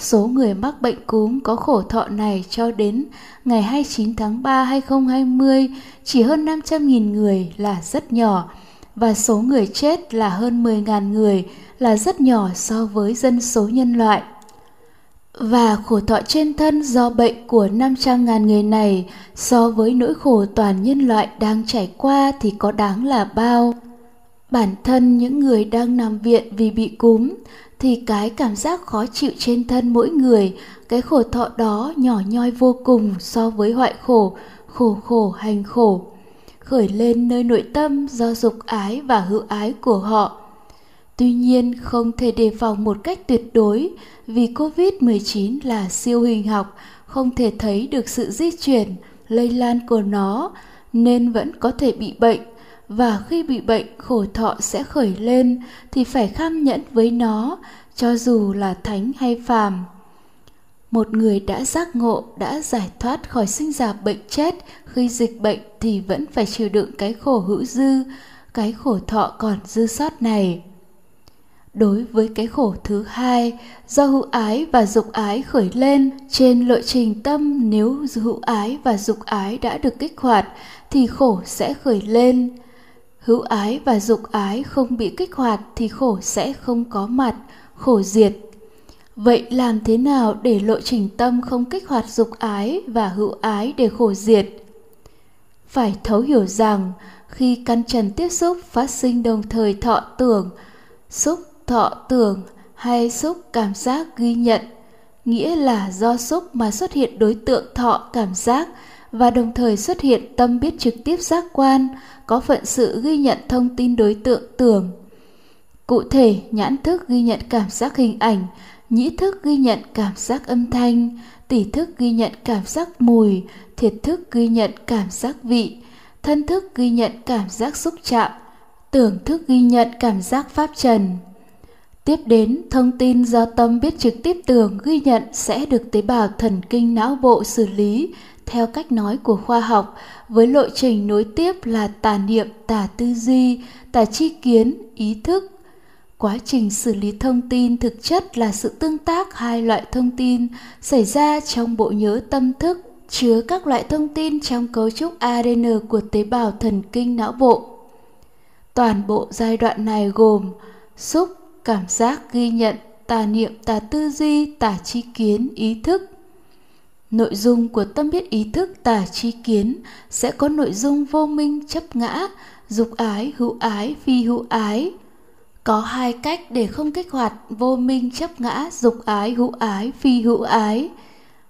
Speaker 1: số người mắc bệnh cúm có khổ thọ này cho đến ngày 29 tháng 3 2020 chỉ hơn 500.000 người là rất nhỏ, và số người chết là hơn 10.000 người là rất nhỏ so với dân số nhân loại và khổ thọ trên thân do bệnh của 500.000 người này so với nỗi khổ toàn nhân loại đang trải qua thì có đáng là bao. Bản thân những người đang nằm viện vì bị cúm thì cái cảm giác khó chịu trên thân mỗi người, cái khổ thọ đó nhỏ nhoi vô cùng so với hoại khổ, khổ khổ hành khổ. Khởi lên nơi nội tâm do dục ái và hữu ái của họ Tuy nhiên không thể đề phòng một cách tuyệt đối vì COVID-19 là siêu hình học, không thể thấy được sự di chuyển, lây lan của nó nên vẫn có thể bị bệnh và khi bị bệnh khổ thọ sẽ khởi lên thì phải kham nhẫn với nó cho dù là thánh hay phàm. Một người đã giác ngộ, đã giải thoát khỏi sinh giả bệnh chết khi dịch bệnh thì vẫn phải chịu đựng cái khổ hữu dư, cái khổ thọ còn dư sót này đối với cái khổ thứ hai do hữu ái và dục ái khởi lên trên lộ trình tâm nếu hữu ái và dục ái đã được kích hoạt thì khổ sẽ khởi lên hữu ái và dục ái không bị kích hoạt thì khổ sẽ không có mặt khổ diệt Vậy làm thế nào để lộ trình tâm không kích hoạt dục ái và hữu ái để khổ diệt? Phải thấu hiểu rằng khi căn trần tiếp xúc phát sinh đồng thời thọ tưởng, xúc thọ tưởng hay xúc cảm giác ghi nhận, nghĩa là do xúc mà xuất hiện đối tượng thọ cảm giác và đồng thời xuất hiện tâm biết trực tiếp giác quan, có phận sự ghi nhận thông tin đối tượng tưởng. Cụ thể, nhãn thức ghi nhận cảm giác hình ảnh, nhĩ thức ghi nhận cảm giác âm thanh, tỷ thức ghi nhận cảm giác mùi, thiệt thức ghi nhận cảm giác vị, thân thức ghi nhận cảm giác xúc chạm, tưởng thức ghi nhận cảm giác pháp trần. Tiếp đến, thông tin do tâm biết trực tiếp tưởng ghi nhận sẽ được tế bào thần kinh não bộ xử lý theo cách nói của khoa học với lộ trình nối tiếp là tà niệm, tà tư duy, tà chi kiến, ý thức. Quá trình xử lý thông tin thực chất là sự tương tác hai loại thông tin xảy ra trong bộ nhớ tâm thức chứa các loại thông tin trong cấu trúc ADN của tế bào thần kinh não bộ. Toàn bộ giai đoạn này gồm xúc, cảm giác ghi nhận, tà niệm, tà tư duy, tà chi kiến, ý thức. Nội dung của tâm biết ý thức tà chi kiến sẽ có nội dung vô minh chấp ngã, dục ái, hữu ái, phi hữu ái. Có hai cách để không kích hoạt vô minh chấp ngã, dục ái, hữu ái, phi hữu ái.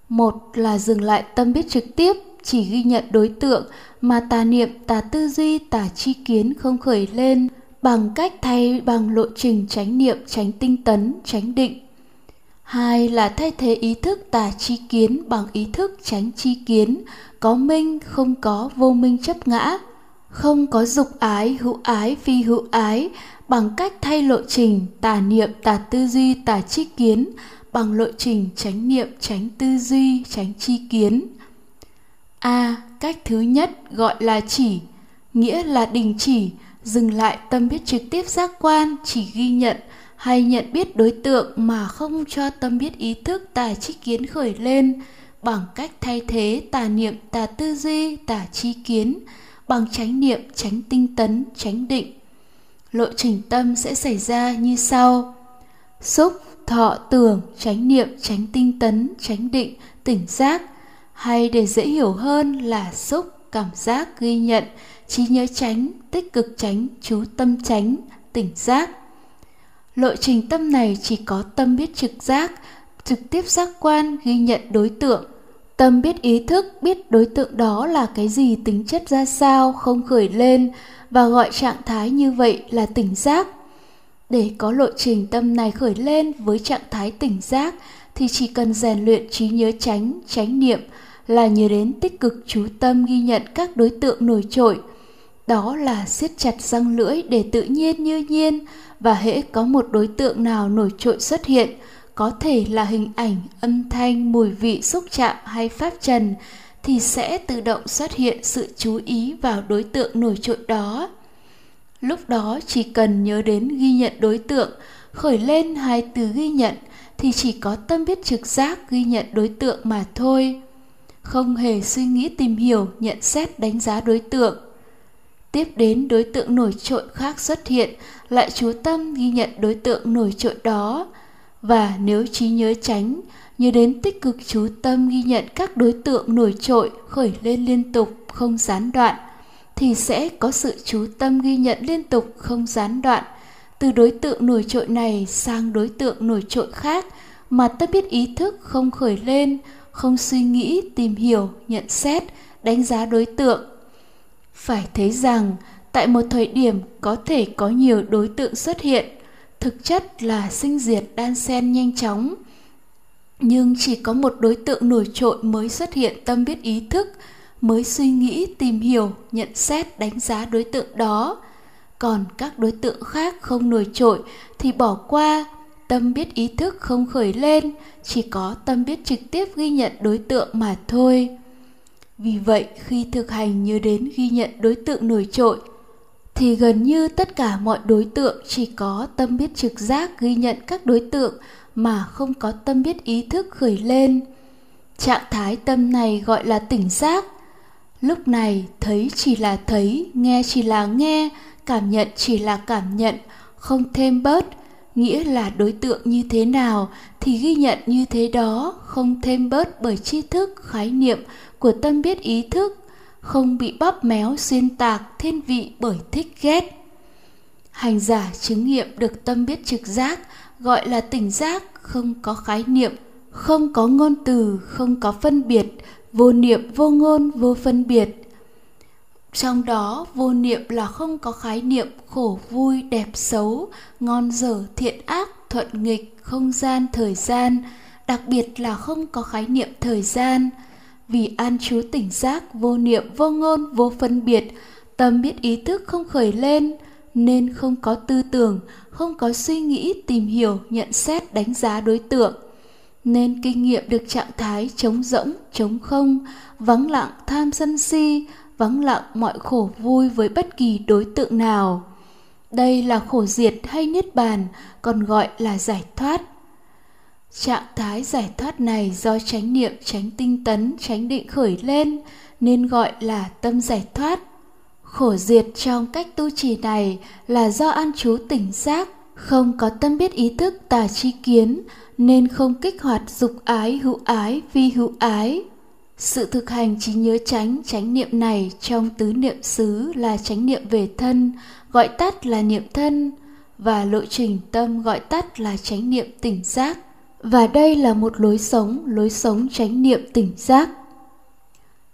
Speaker 1: Một là dừng lại tâm biết trực tiếp, chỉ ghi nhận đối tượng mà tà niệm, tà tư duy, tà chi kiến không khởi lên bằng cách thay bằng lộ trình tránh niệm, tránh tinh tấn, tránh định. Hai là thay thế ý thức tà chi kiến bằng ý thức tránh chi kiến, có minh không có vô minh chấp ngã, không có dục ái, hữu ái, phi hữu ái bằng cách thay lộ trình tà niệm, tà tư duy, tà chi kiến bằng lộ trình tránh niệm, tránh tư duy, tránh chi kiến. A. Cách thứ nhất gọi là chỉ, nghĩa là đình chỉ, dừng lại tâm biết trực tiếp giác quan, chỉ ghi nhận hay nhận biết đối tượng mà không cho tâm biết ý thức tà trí kiến khởi lên. Bằng cách thay thế tà niệm tà tư duy tà chi kiến. Bằng chánh niệm tránh tinh tấn tránh định. Lộ trình tâm sẽ xảy ra như sau. Xúc thọ tưởng tránh niệm tránh tinh tấn tránh định tỉnh giác. Hay để dễ hiểu hơn là xúc cảm giác ghi nhận, trí nhớ tránh, tích cực tránh, chú tâm tránh, tỉnh giác. Lộ trình tâm này chỉ có tâm biết trực giác, trực tiếp giác quan ghi nhận đối tượng. Tâm biết ý thức, biết đối tượng đó là cái gì tính chất ra sao, không khởi lên và gọi trạng thái như vậy là tỉnh giác. Để có lộ trình tâm này khởi lên với trạng thái tỉnh giác thì chỉ cần rèn luyện trí nhớ tránh tránh niệm là nhớ đến tích cực chú tâm ghi nhận các đối tượng nổi trội. Đó là siết chặt răng lưỡi để tự nhiên như nhiên, và hễ có một đối tượng nào nổi trội xuất hiện, có thể là hình ảnh, âm thanh, mùi vị, xúc chạm hay pháp trần, thì sẽ tự động xuất hiện sự chú ý vào đối tượng nổi trội đó. Lúc đó chỉ cần nhớ đến ghi nhận đối tượng, khởi lên hai từ ghi nhận, thì chỉ có tâm biết trực giác ghi nhận đối tượng mà thôi không hề suy nghĩ tìm hiểu, nhận xét, đánh giá đối tượng. Tiếp đến, đối tượng nổi trội khác xuất hiện, lại chú tâm ghi nhận đối tượng nổi trội đó. Và nếu trí nhớ tránh, nhớ đến tích cực chú tâm ghi nhận các đối tượng nổi trội khởi lên liên tục, không gián đoạn, thì sẽ có sự chú tâm ghi nhận liên tục, không gián đoạn. Từ đối tượng nổi trội này sang đối tượng nổi trội khác mà ta biết ý thức không khởi lên không suy nghĩ, tìm hiểu, nhận xét, đánh giá đối tượng. Phải thấy rằng, tại một thời điểm có thể có nhiều đối tượng xuất hiện, thực chất là sinh diệt đan xen nhanh chóng. Nhưng chỉ có một đối tượng nổi trội mới xuất hiện tâm biết ý thức, mới suy nghĩ, tìm hiểu, nhận xét, đánh giá đối tượng đó. Còn các đối tượng khác không nổi trội thì bỏ qua tâm biết ý thức không khởi lên, chỉ có tâm biết trực tiếp ghi nhận đối tượng mà thôi. Vì vậy, khi thực hành nhớ đến ghi nhận đối tượng nổi trội, thì gần như tất cả mọi đối tượng chỉ có tâm biết trực giác ghi nhận các đối tượng mà không có tâm biết ý thức khởi lên. Trạng thái tâm này gọi là tỉnh giác. Lúc này, thấy chỉ là thấy, nghe chỉ là nghe, cảm nhận chỉ là cảm nhận, không thêm bớt nghĩa là đối tượng như thế nào thì ghi nhận như thế đó không thêm bớt bởi tri thức, khái niệm của tâm biết ý thức, không bị bóp méo xuyên tạc, thiên vị bởi thích ghét. Hành giả chứng nghiệm được tâm biết trực giác, gọi là tỉnh giác, không có khái niệm, không có ngôn từ, không có phân biệt, vô niệm, vô ngôn, vô phân biệt trong đó, vô niệm là không có khái niệm khổ vui, đẹp xấu, ngon dở, thiện ác, thuận nghịch, không gian, thời gian, đặc biệt là không có khái niệm thời gian. Vì an trú tỉnh giác, vô niệm, vô ngôn, vô phân biệt, tâm biết ý thức không khởi lên, nên không có tư tưởng, không có suy nghĩ, tìm hiểu, nhận xét, đánh giá đối tượng. Nên kinh nghiệm được trạng thái trống rỗng trống không, vắng lặng, tham sân si vắng lặng mọi khổ vui với bất kỳ đối tượng nào. Đây là khổ diệt hay niết bàn, còn gọi là giải thoát. Trạng thái giải thoát này do chánh niệm tránh tinh tấn tránh định khởi lên, nên gọi là tâm giải thoát. Khổ diệt trong cách tu trì này là do an trú tỉnh giác, không có tâm biết ý thức tà chi kiến, nên không kích hoạt dục ái, hữu ái, vi hữu ái sự thực hành trí nhớ tránh chánh niệm này trong tứ niệm xứ là chánh niệm về thân, gọi tắt là niệm thân, và lộ trình tâm gọi tắt là chánh niệm tỉnh giác. Và đây là một lối sống lối sống chánh niệm tỉnh giác.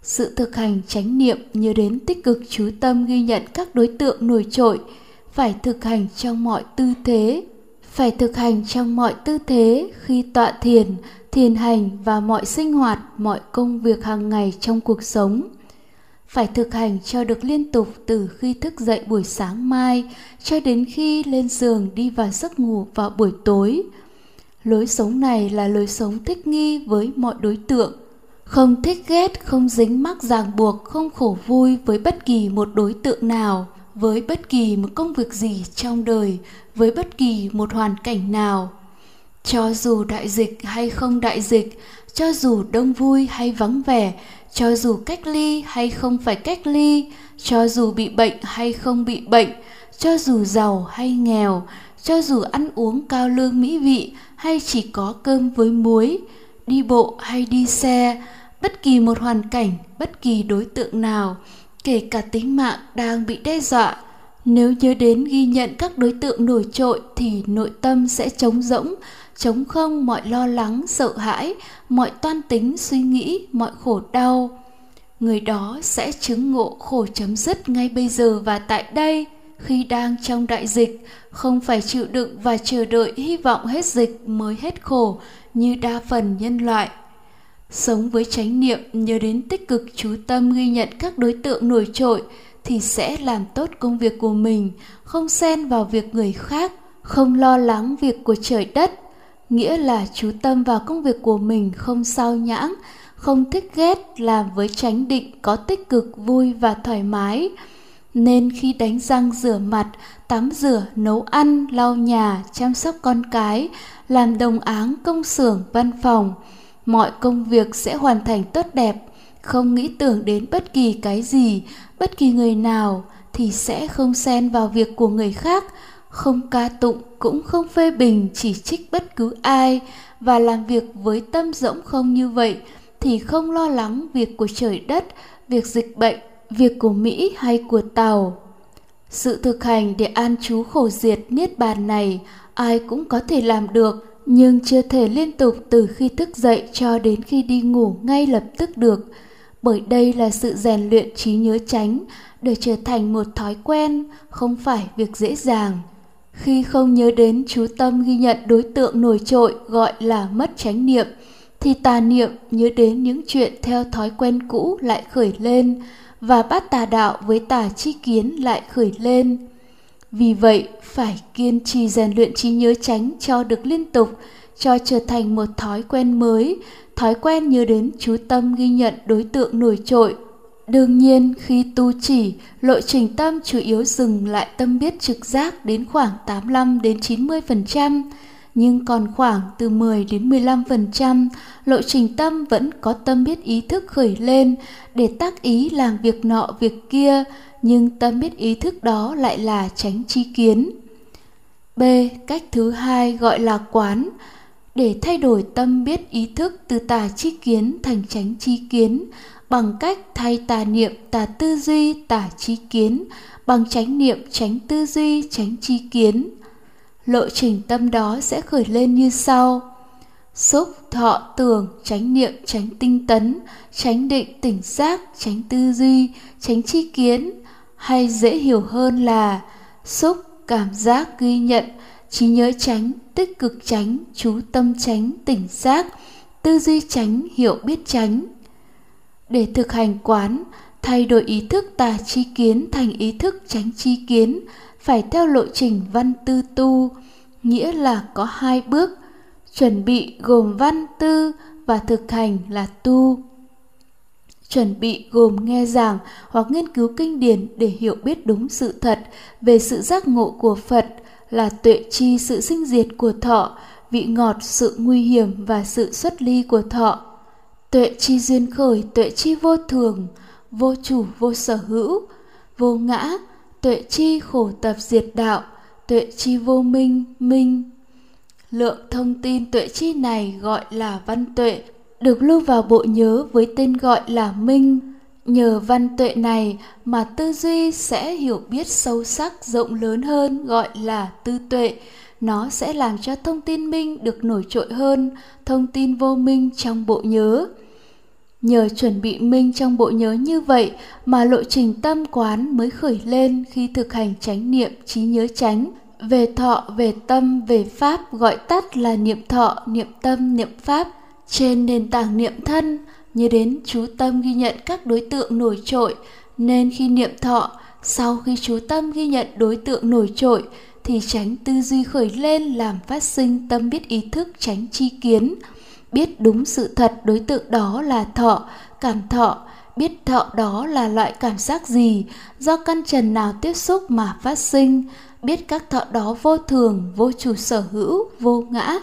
Speaker 1: Sự thực hành chánh niệm nhớ đến tích cực chú tâm ghi nhận các đối tượng nổi trội, phải thực hành trong mọi tư thế, phải thực hành trong mọi tư thế khi tọa thiền thiền hành và mọi sinh hoạt, mọi công việc hàng ngày trong cuộc sống. Phải thực hành cho được liên tục từ khi thức dậy buổi sáng mai cho đến khi lên giường đi vào giấc ngủ vào buổi tối. Lối sống này là lối sống thích nghi với mọi đối tượng. Không thích ghét, không dính mắc ràng buộc, không khổ vui với bất kỳ một đối tượng nào, với bất kỳ một công việc gì trong đời, với bất kỳ một hoàn cảnh nào cho dù đại dịch hay không đại dịch, cho dù đông vui hay vắng vẻ, cho dù cách ly hay không phải cách ly, cho dù bị bệnh hay không bị bệnh, cho dù giàu hay nghèo, cho dù ăn uống cao lương mỹ vị hay chỉ có cơm với muối, đi bộ hay đi xe, bất kỳ một hoàn cảnh, bất kỳ đối tượng nào, kể cả tính mạng đang bị đe dọa, nếu nhớ đến ghi nhận các đối tượng nổi trội thì nội tâm sẽ trống rỗng chống không mọi lo lắng, sợ hãi, mọi toan tính, suy nghĩ, mọi khổ đau. Người đó sẽ chứng ngộ khổ chấm dứt ngay bây giờ và tại đây. Khi đang trong đại dịch, không phải chịu đựng và chờ đợi hy vọng hết dịch mới hết khổ như đa phần nhân loại. Sống với chánh niệm nhớ đến tích cực chú tâm ghi nhận các đối tượng nổi trội thì sẽ làm tốt công việc của mình, không xen vào việc người khác, không lo lắng việc của trời đất nghĩa là chú tâm vào công việc của mình không sao nhãng, không thích ghét, làm với tránh định có tích cực, vui và thoải mái. Nên khi đánh răng rửa mặt, tắm rửa, nấu ăn, lau nhà, chăm sóc con cái, làm đồng áng, công xưởng, văn phòng, mọi công việc sẽ hoàn thành tốt đẹp. Không nghĩ tưởng đến bất kỳ cái gì, bất kỳ người nào thì sẽ không xen vào việc của người khác không ca tụng cũng không phê bình, chỉ trích bất cứ ai và làm việc với tâm rỗng không như vậy thì không lo lắng việc của trời đất, việc dịch bệnh, việc của mỹ hay của tàu. Sự thực hành để an trú khổ diệt niết bàn này ai cũng có thể làm được, nhưng chưa thể liên tục từ khi thức dậy cho đến khi đi ngủ ngay lập tức được. Bởi đây là sự rèn luyện trí nhớ tránh để trở thành một thói quen, không phải việc dễ dàng khi không nhớ đến chú tâm ghi nhận đối tượng nổi trội gọi là mất chánh niệm, thì tà niệm nhớ đến những chuyện theo thói quen cũ lại khởi lên và bắt tà đạo với tà chi kiến lại khởi lên. Vì vậy, phải kiên trì rèn luyện trí nhớ tránh cho được liên tục, cho trở thành một thói quen mới, thói quen nhớ đến chú tâm ghi nhận đối tượng nổi trội Đương nhiên khi tu chỉ, lộ trình tâm chủ yếu dừng lại tâm biết trực giác đến khoảng 85 đến 90%, nhưng còn khoảng từ 10 đến 15%, lộ trình tâm vẫn có tâm biết ý thức khởi lên để tác ý làm việc nọ việc kia, nhưng tâm biết ý thức đó lại là tránh chi kiến. b. Cách thứ hai gọi là quán. Để thay đổi tâm biết ý thức từ tà chi kiến thành tránh chi kiến bằng cách thay tà niệm, tà tư duy, tà trí kiến, bằng chánh niệm, chánh tư duy, chánh trí kiến. Lộ trình tâm đó sẽ khởi lên như sau. Xúc, thọ, tưởng, chánh niệm tránh tinh tấn tránh định, tỉnh giác tránh tư duy tránh chi kiến. Hay dễ hiểu hơn là, xúc, cảm giác, ghi nhận, trí nhớ tránh tích cực tránh chú tâm tránh tỉnh giác, tư duy tránh hiểu biết tránh để thực hành quán, thay đổi ý thức tà chi kiến thành ý thức tránh chi kiến, phải theo lộ trình văn tư tu, nghĩa là có hai bước, chuẩn bị gồm văn tư và thực hành là tu. Chuẩn bị gồm nghe giảng hoặc nghiên cứu kinh điển để hiểu biết đúng sự thật về sự giác ngộ của phật là tuệ chi sự sinh diệt của thọ, vị ngọt, sự nguy hiểm và sự xuất ly của thọ tuệ chi duyên khởi, tuệ chi vô thường, vô chủ, vô sở hữu, vô ngã, tuệ chi khổ tập diệt đạo, tuệ chi vô minh minh. Lượng thông tin tuệ chi này gọi là văn tuệ, được lưu vào bộ nhớ với tên gọi là minh. Nhờ văn tuệ này mà tư duy sẽ hiểu biết sâu sắc, rộng lớn hơn, gọi là tư tuệ. Nó sẽ làm cho thông tin minh được nổi trội hơn, thông tin vô minh trong bộ nhớ nhờ chuẩn bị minh trong bộ nhớ như vậy mà lộ trình tâm quán mới khởi lên khi thực hành chánh niệm trí nhớ chánh. Về thọ, về tâm, về pháp gọi tắt là niệm thọ, niệm tâm, niệm pháp. Trên nền tảng niệm thân, nhớ đến chú tâm ghi nhận các đối tượng nổi trội. Nên khi niệm thọ, sau khi chú tâm ghi nhận đối tượng nổi trội, thì tránh tư duy khởi lên làm phát sinh tâm biết ý thức tránh chi kiến biết đúng sự thật đối tượng đó là thọ, cảm thọ, biết thọ đó là loại cảm giác gì, do căn trần nào tiếp xúc mà phát sinh, biết các thọ đó vô thường, vô chủ sở hữu, vô ngã.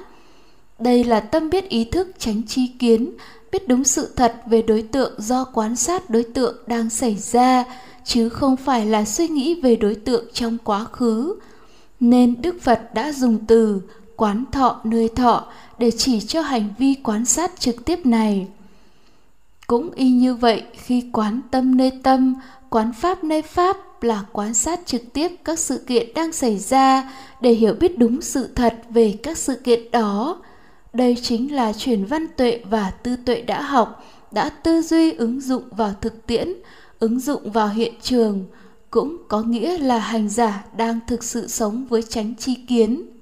Speaker 1: Đây là tâm biết ý thức tránh chi kiến, biết đúng sự thật về đối tượng do quan sát đối tượng đang xảy ra, chứ không phải là suy nghĩ về đối tượng trong quá khứ. Nên đức phật đã dùng từ quán thọ nơi thọ để chỉ cho hành vi quan sát trực tiếp này. Cũng y như vậy, khi quán tâm nơi tâm, quán pháp nơi pháp là quan sát trực tiếp các sự kiện đang xảy ra để hiểu biết đúng sự thật về các sự kiện đó. Đây chính là chuyển văn tuệ và tư tuệ đã học, đã tư duy ứng dụng vào thực tiễn, ứng dụng vào hiện trường, cũng có nghĩa là hành giả đang thực sự sống với chánh chi kiến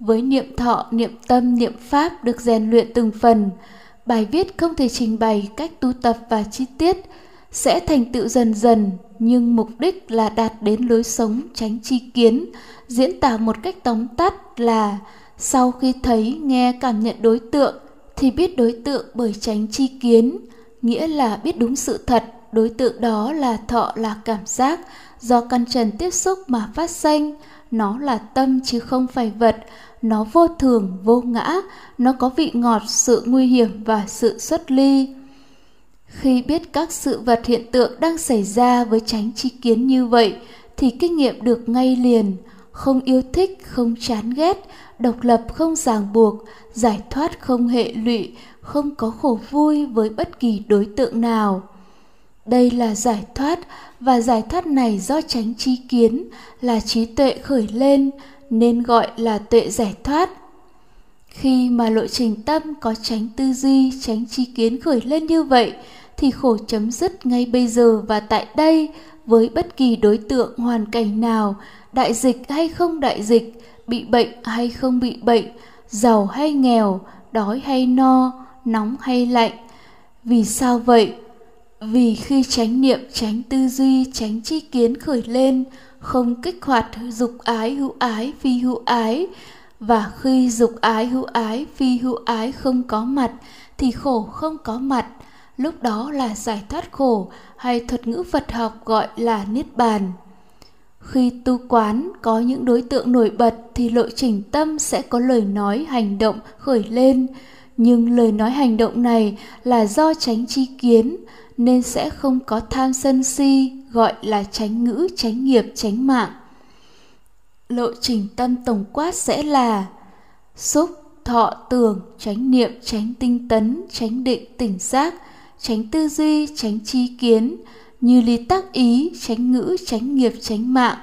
Speaker 1: với niệm thọ, niệm tâm, niệm pháp được rèn luyện từng phần, bài viết không thể trình bày cách tu tập và chi tiết, sẽ thành tựu dần dần, nhưng mục đích là đạt đến lối sống tránh chi kiến, diễn tả một cách tóm tắt là sau khi thấy, nghe, cảm nhận đối tượng thì biết đối tượng bởi tránh chi kiến, nghĩa là biết đúng sự thật. Đối tượng đó là thọ, là cảm giác, do căn trần tiếp xúc mà phát sinh nó là tâm chứ không phải vật nó vô thường, vô ngã, nó có vị ngọt, sự nguy hiểm và sự xuất ly. Khi biết các sự vật hiện tượng đang xảy ra với tránh chi kiến như vậy, thì kinh nghiệm được ngay liền, không yêu thích, không chán ghét, độc lập không ràng buộc, giải thoát không hệ lụy, không có khổ vui với bất kỳ đối tượng nào. Đây là giải thoát, và giải thoát này do tránh chi kiến, là trí tuệ khởi lên nên gọi là tuệ giải thoát. Khi mà lộ trình tâm có tránh tư duy, tránh chi kiến khởi lên như vậy, thì khổ chấm dứt ngay bây giờ và tại đây với bất kỳ đối tượng, hoàn cảnh nào, đại dịch hay không đại dịch, bị bệnh hay không bị bệnh, giàu hay nghèo, đói hay no, nóng hay lạnh. Vì sao vậy? Vì khi chánh niệm tránh tư duy tránh chi kiến khởi lên, không kích hoạt dục ái hữu ái, phi hữu ái. Và khi dục ái hữu ái, phi hữu ái không có mặt, thì khổ không có mặt. Lúc đó là giải thoát khổ, hay thuật ngữ phật học gọi là niết bàn. Khi tu quán, có những đối tượng nổi bật, thì lộ trình tâm sẽ có lời nói, hành động khởi lên. Nhưng lời nói hành động này là do tránh chi kiến nên sẽ không có tham sân si, gọi là tránh ngữ tránh nghiệp tránh mạng. Lộ trình tâm tổng quát sẽ là xúc, thọ, tưởng tránh niệm tránh tinh tấn tránh định, tỉnh giác tránh tư duy tránh chi kiến, như lý tác ý tránh ngữ tránh nghiệp tránh mạng.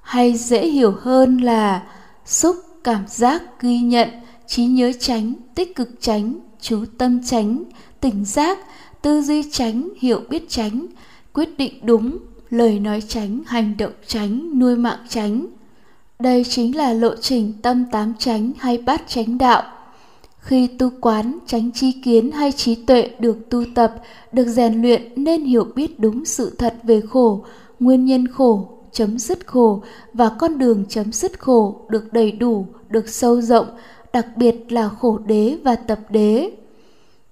Speaker 1: Hay dễ hiểu hơn là xúc, cảm giác, ghi nhận, trí nhớ tránh tích cực tránh chú tâm tránh tỉnh giác tư duy tránh, hiểu biết tránh, quyết định đúng, lời nói tránh, hành động tránh, nuôi mạng tránh. Đây chính là lộ trình tâm tám tránh hay bát tránh đạo. Khi tu quán tránh chi kiến hay trí tuệ được tu tập, được rèn luyện nên hiểu biết đúng sự thật về khổ, nguyên nhân khổ, chấm dứt khổ và con đường chấm dứt khổ được đầy đủ, được sâu rộng, đặc biệt là khổ đế và tập đế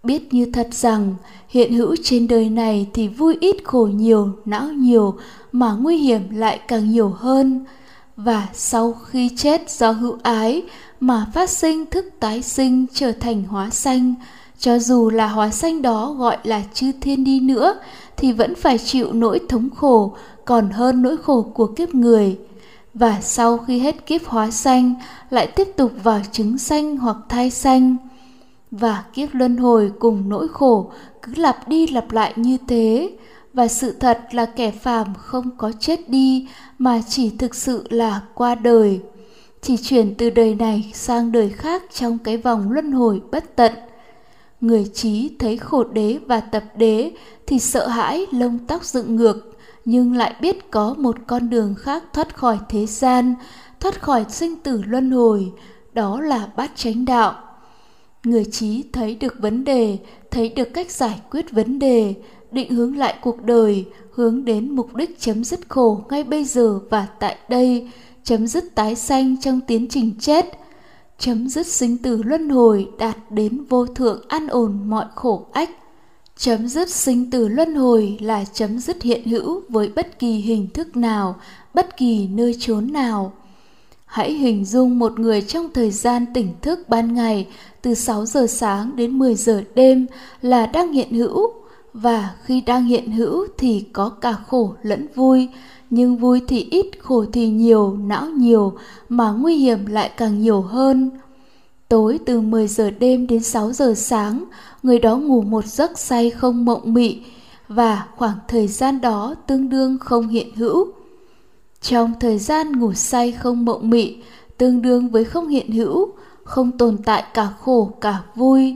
Speaker 1: biết như thật rằng, hiện hữu trên đời này thì vui ít khổ nhiều, não nhiều, mà nguy hiểm lại càng nhiều hơn. Và sau khi chết do hữu ái mà phát sinh thức tái sinh trở thành hóa sanh, cho dù là hóa sanh đó gọi là chư thiên đi nữa, thì vẫn phải chịu nỗi thống khổ, còn hơn nỗi khổ của kiếp người. Và sau khi hết kiếp hóa sanh, lại tiếp tục vào trứng sanh hoặc thai sanh và kiếp luân hồi cùng nỗi khổ cứ lặp đi lặp lại như thế. Và sự thật là kẻ phàm không có chết đi, mà chỉ thực sự là qua đời. Chỉ chuyển từ đời này sang đời khác trong cái vòng luân hồi bất tận. Người trí thấy khổ đế và tập đế thì sợ hãi lông tóc dựng ngược, nhưng lại biết có một con đường khác thoát khỏi thế gian, thoát khỏi sinh tử luân hồi, đó là bát chánh đạo người trí thấy được vấn đề, thấy được cách giải quyết vấn đề, định hướng lại cuộc đời, hướng đến mục đích chấm dứt khổ ngay bây giờ và tại đây, chấm dứt tái sanh trong tiến trình chết, chấm dứt sinh tử luân hồi đạt đến vô thượng an ổn mọi khổ ách, chấm dứt sinh tử luân hồi là chấm dứt hiện hữu với bất kỳ hình thức nào, bất kỳ nơi chốn nào hãy hình dung một người trong thời gian tỉnh thức ban ngày, từ 6 giờ sáng đến 10 giờ đêm là đang hiện hữu. Và khi đang hiện hữu thì có cả khổ lẫn vui, nhưng vui thì ít, khổ thì nhiều, não nhiều, mà nguy hiểm lại càng nhiều hơn. Tối từ 10 giờ đêm đến 6 giờ sáng, người đó ngủ một giấc say không mộng mị, và khoảng thời gian đó tương đương không hiện hữu trong thời gian ngủ say không mộng mị, tương đương với không hiện hữu, không tồn tại cả khổ cả vui.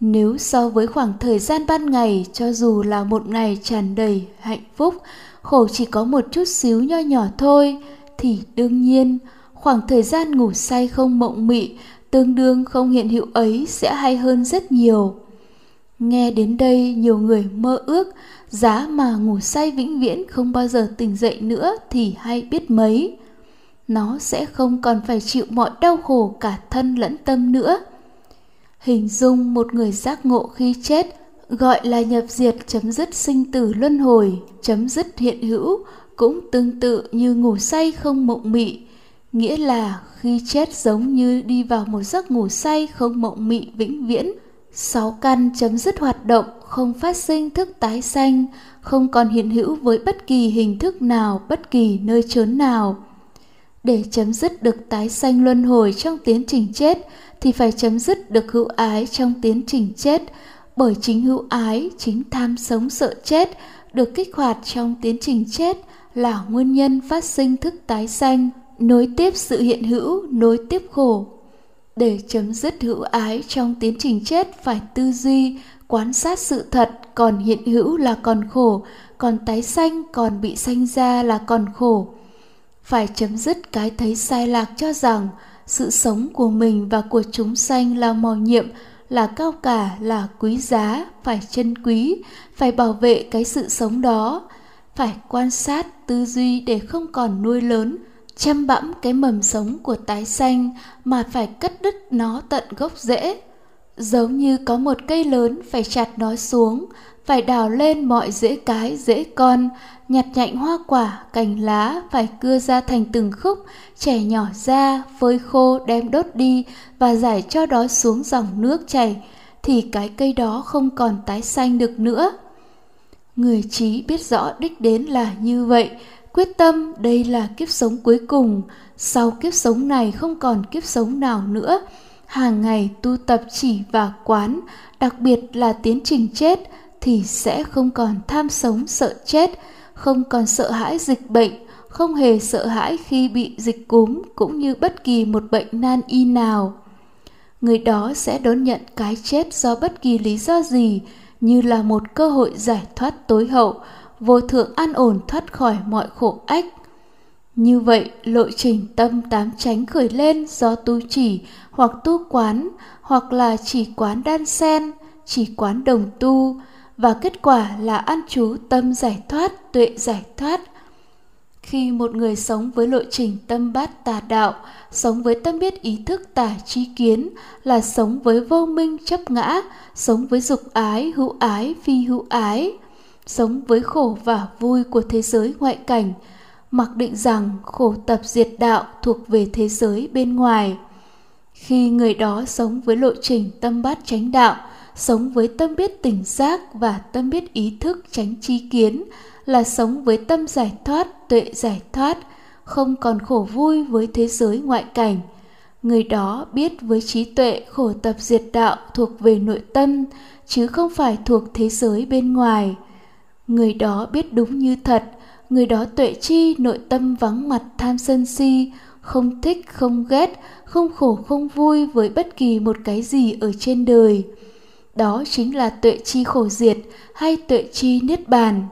Speaker 1: Nếu so với khoảng thời gian ban ngày, cho dù là một ngày tràn đầy hạnh phúc, khổ chỉ có một chút xíu nho nhỏ thôi, thì đương nhiên, khoảng thời gian ngủ say không mộng mị, tương đương không hiện hữu ấy sẽ hay hơn rất nhiều. Nghe đến đây, nhiều người mơ ước giá mà ngủ say vĩnh viễn không bao giờ tỉnh dậy nữa thì hay biết mấy. Nó sẽ không còn phải chịu mọi đau khổ cả thân lẫn tâm nữa. Hình dung một người giác ngộ khi chết, gọi là nhập diệt chấm dứt sinh tử luân hồi, chấm dứt hiện hữu, cũng tương tự như ngủ say không mộng mị. Nghĩa là khi chết giống như đi vào một giấc ngủ say không mộng mị vĩnh viễn sáu căn chấm dứt hoạt động, không phát sinh thức tái sanh, không còn hiện hữu với bất kỳ hình thức nào, bất kỳ nơi chốn nào. Để chấm dứt được tái sanh luân hồi trong tiến trình chết, thì phải chấm dứt được hữu ái trong tiến trình chết, bởi chính hữu ái, chính tham sống sợ chết, được kích hoạt trong tiến trình chết là nguyên nhân phát sinh thức tái sanh, nối tiếp sự hiện hữu, nối tiếp khổ để chấm dứt hữu ái trong tiến trình chết, phải tư duy, quan sát sự thật còn hiện hữu là còn khổ, còn tái sanh, còn bị sanh ra là còn khổ. Phải chấm dứt cái thấy sai lạc cho rằng sự sống của mình và của chúng sanh là màu nhiệm, là cao cả, là quý giá, phải chân quý, phải bảo vệ cái sự sống đó. Phải quan sát, tư duy để không còn nuôi lớn chăm bẵm cái mầm sống của tái xanh mà phải cắt đứt nó tận gốc rễ. Giống như có một cây lớn phải chặt nó xuống, phải đào lên mọi rễ cái, rễ con, nhặt nhạnh hoa quả, cành lá phải cưa ra thành từng khúc, chẻ nhỏ ra, phơi khô, đem đốt đi và giải cho đó xuống dòng nước chảy, thì cái cây đó không còn tái xanh được nữa. Người trí biết rõ đích đến là như vậy quyết tâm đây là kiếp sống cuối cùng, sau kiếp sống này không còn kiếp sống nào nữa. Hàng ngày tu tập chỉ và quán, đặc biệt là tiến trình chết thì sẽ không còn tham sống sợ chết, không còn sợ hãi dịch bệnh, không hề sợ hãi khi bị dịch cúm cũng như bất kỳ một bệnh nan y nào. Người đó sẽ đón nhận cái chết do bất kỳ lý do gì như là một cơ hội giải thoát tối hậu, vô thượng an ổn thoát khỏi mọi khổ ách. Như vậy, lộ trình tâm tám tránh khởi lên do tu chỉ hoặc tu quán, hoặc là chỉ quán đan sen, chỉ quán đồng tu, và kết quả là an trú tâm giải thoát, tuệ giải thoát. Khi một người sống với lộ trình tâm bát tà đạo, sống với tâm biết ý thức tả trí kiến là sống với vô minh chấp ngã, sống với dục ái, hữu ái, phi hữu ái, sống với khổ và vui của thế giới ngoại cảnh, mặc định rằng khổ tập diệt đạo thuộc về thế giới bên ngoài. Khi người đó sống với lộ trình tâm bát chánh đạo, sống với tâm biết tỉnh giác và tâm biết ý thức tránh chi kiến là sống với tâm giải thoát, tuệ giải thoát, không còn khổ vui với thế giới ngoại cảnh. Người đó biết với trí tuệ khổ tập diệt đạo thuộc về nội tâm, chứ không phải thuộc thế giới bên ngoài. Người đó biết đúng như thật, người đó tuệ chi nội tâm vắng mặt tham sân si, không thích không ghét, không khổ không vui với bất kỳ một cái gì ở trên đời. Đó chính là tuệ chi khổ diệt hay tuệ chi niết bàn.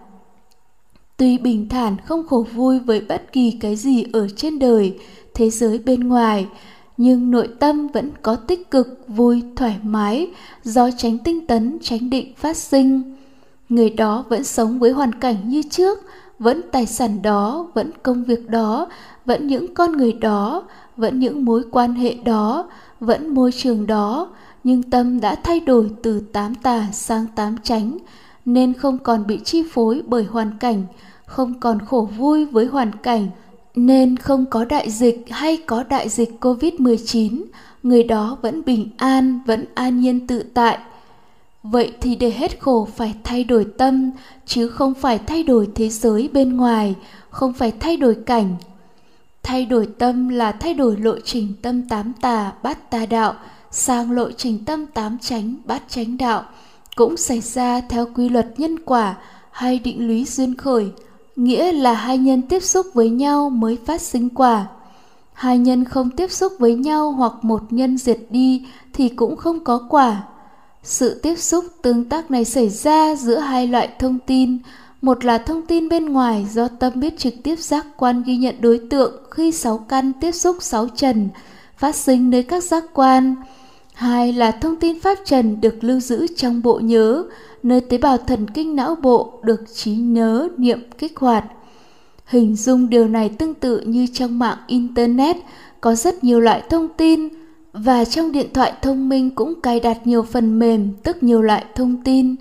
Speaker 1: Tuy bình thản không khổ vui với bất kỳ cái gì ở trên đời thế giới bên ngoài nhưng nội tâm vẫn có tích cực vui thoải mái do tránh tinh tấn tránh định phát sinh người đó vẫn sống với hoàn cảnh như trước vẫn tài sản đó vẫn công việc đó vẫn những con người đó vẫn những mối quan hệ đó vẫn môi trường đó nhưng tâm đã thay đổi từ tám tà sang tám chánh nên không còn bị chi phối bởi hoàn cảnh không còn khổ vui với hoàn cảnh nên không có đại dịch hay có đại dịch Covid-19, người đó vẫn bình an, vẫn an nhiên tự tại. Vậy thì để hết khổ phải thay đổi tâm, chứ không phải thay đổi thế giới bên ngoài, không phải thay đổi cảnh. Thay đổi tâm là thay đổi lộ trình tâm tám tà, bát tà đạo, sang lộ trình tâm tám chánh bát chánh đạo cũng xảy ra theo quy luật nhân quả hay định lý duyên khởi nghĩa là hai nhân tiếp xúc với nhau mới phát sinh quả hai nhân không tiếp xúc với nhau hoặc một nhân diệt đi thì cũng không có quả sự tiếp xúc tương tác này xảy ra giữa hai loại thông tin. Một là thông tin bên ngoài do tâm biết trực tiếp giác quan ghi nhận đối tượng khi sáu căn tiếp xúc sáu trần phát sinh nơi các giác quan. Hai là thông tin pháp trần được lưu giữ trong bộ nhớ, nơi tế bào thần kinh não bộ được trí nhớ niệm kích hoạt. Hình dung điều này tương tự như trong mạng Internet có rất nhiều loại thông tin và trong điện thoại thông minh cũng cài đặt nhiều phần mềm, tức nhiều loại thông tin.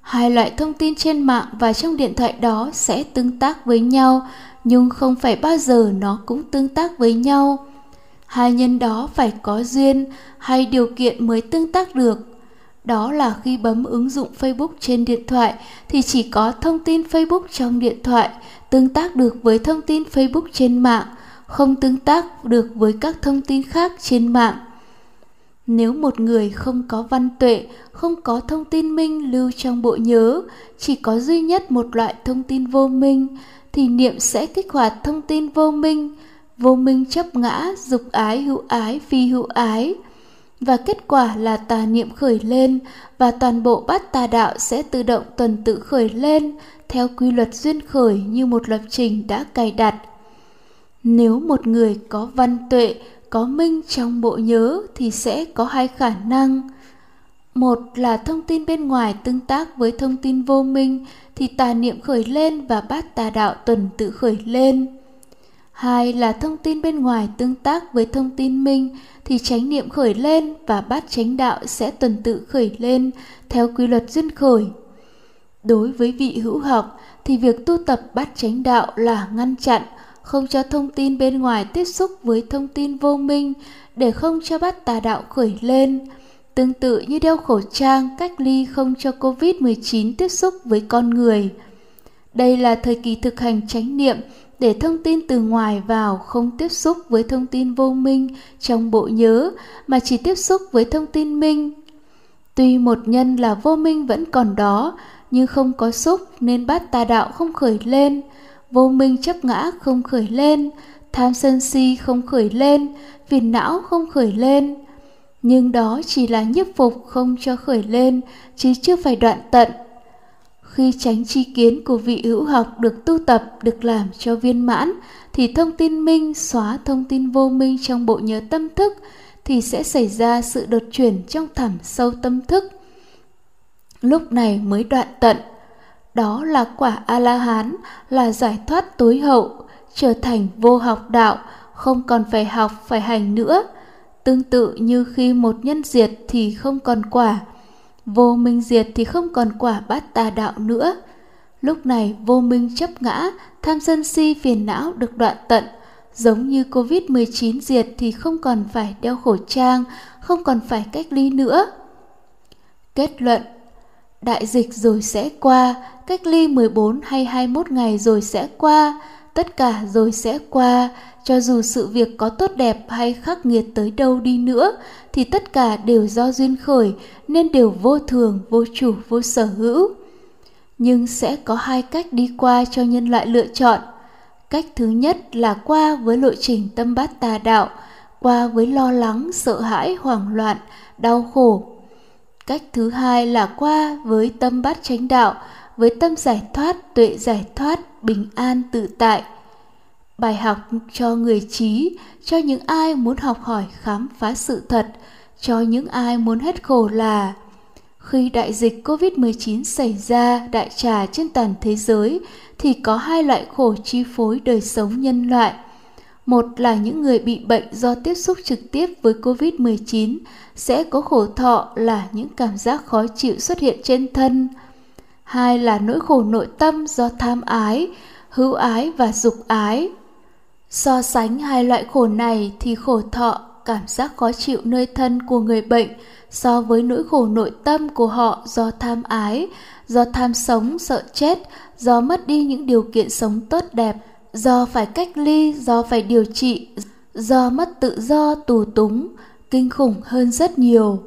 Speaker 1: Hai loại thông tin trên mạng và trong điện thoại đó sẽ tương tác với nhau, nhưng không phải bao giờ nó cũng tương tác với nhau. Hai nhân đó phải có duyên hay điều kiện mới tương tác được. Đó là khi bấm ứng dụng facebook trên điện thoại thì chỉ có thông tin facebook trong điện thoại tương tác được với thông tin facebook trên mạng, không tương tác được với các thông tin khác trên mạng nếu một người không có văn tuệ, không có thông tin minh lưu trong bộ nhớ, chỉ có duy nhất một loại thông tin vô minh, thì niệm sẽ kích hoạt thông tin vô minh. Vô minh chấp ngã, dục ái, hữu ái, phi hữu ái. Và kết quả là tà niệm khởi lên, và toàn bộ bát tà đạo sẽ tự động tuần tự khởi lên, theo quy luật duyên khởi như một lập trình đã cài đặt. Nếu một người có văn tuệ có minh trong bộ nhớ thì sẽ có hai khả năng một là thông tin bên ngoài tương tác với thông tin vô minh thì tà niệm khởi lên và bát tà đạo tuần tự khởi lên Hai là thông tin bên ngoài tương tác với thông tin minh thì chánh niệm khởi lên và bát chánh đạo sẽ tuần tự khởi lên theo quy luật duyên khởi. Đối với vị hữu học thì việc tu tập bát chánh đạo là ngăn chặn không cho thông tin bên ngoài tiếp xúc với thông tin vô minh để không cho bát tà đạo khởi lên. Tương tự như đeo khẩu trang cách ly không cho Covid-19 tiếp xúc với con người. Đây là thời kỳ thực hành chánh niệm để thông tin từ ngoài vào không tiếp xúc với thông tin vô minh trong bộ nhớ mà chỉ tiếp xúc với thông tin minh. Tuy một nhân là vô minh vẫn còn đó, nhưng không có xúc nên bát tà đạo không khởi lên, vô minh chấp ngã không khởi lên, tham sân si không khởi lên, phiền não không khởi lên. Nhưng đó chỉ là nhiếp phục không cho khởi lên, chứ chưa phải đoạn tận. Khi tránh chi kiến của vị hữu học được tu tập được làm cho viên mãn thì thông tin minh xóa thông tin vô minh trong bộ nhớ tâm thức thì sẽ xảy ra sự đột chuyển trong thẳm sâu tâm thức. Lúc này mới đoạn tận đó là quả a la hán là giải thoát tối hậu trở thành vô học đạo không còn phải học phải hành nữa tương tự như khi một nhân diệt thì không còn quả vô minh diệt thì không còn quả bát tà đạo nữa. Lúc này vô minh chấp ngã, tham sân si phiền não được đoạn tận, giống như Covid-19 diệt thì không còn phải đeo khẩu trang, không còn phải cách ly nữa. Kết luận Đại dịch rồi sẽ qua, cách ly 14 hay 21 ngày rồi sẽ qua, tất cả rồi sẽ qua, cho dù sự việc có tốt đẹp hay khắc nghiệt tới đâu đi nữa thì tất cả đều do duyên khởi nên đều vô thường vô chủ vô sở hữu. Nhưng sẽ có hai cách đi qua cho nhân loại lựa chọn. Cách thứ nhất là qua với lộ trình tâm bát tà đạo qua với lo lắng sợ hãi hoảng loạn đau khổ cách thứ hai là qua với tâm bát chánh đạo, với tâm giải thoát, tuệ giải thoát, bình an, tự tại bài học cho người trí, cho những ai muốn học hỏi khám phá sự thật, cho những ai muốn hết khổ là khi đại dịch Covid-19 xảy ra, đại trà trên toàn thế giới, thì có hai loại khổ chi phối đời sống nhân loại. Một là những người bị bệnh do tiếp xúc trực tiếp với Covid-19 sẽ có khổ thọ là những cảm giác khó chịu xuất hiện trên thân. Hai là nỗi khổ nội tâm do tham ái, hữu ái và dục ái. So sánh hai loại khổ này thì khổ thọ, cảm giác khó chịu nơi thân của người bệnh so với nỗi khổ nội tâm của họ do tham ái, do tham sống sợ chết, do mất đi những điều kiện sống tốt đẹp, do phải cách ly, do phải điều trị, do mất tự do tù túng, kinh khủng hơn rất nhiều.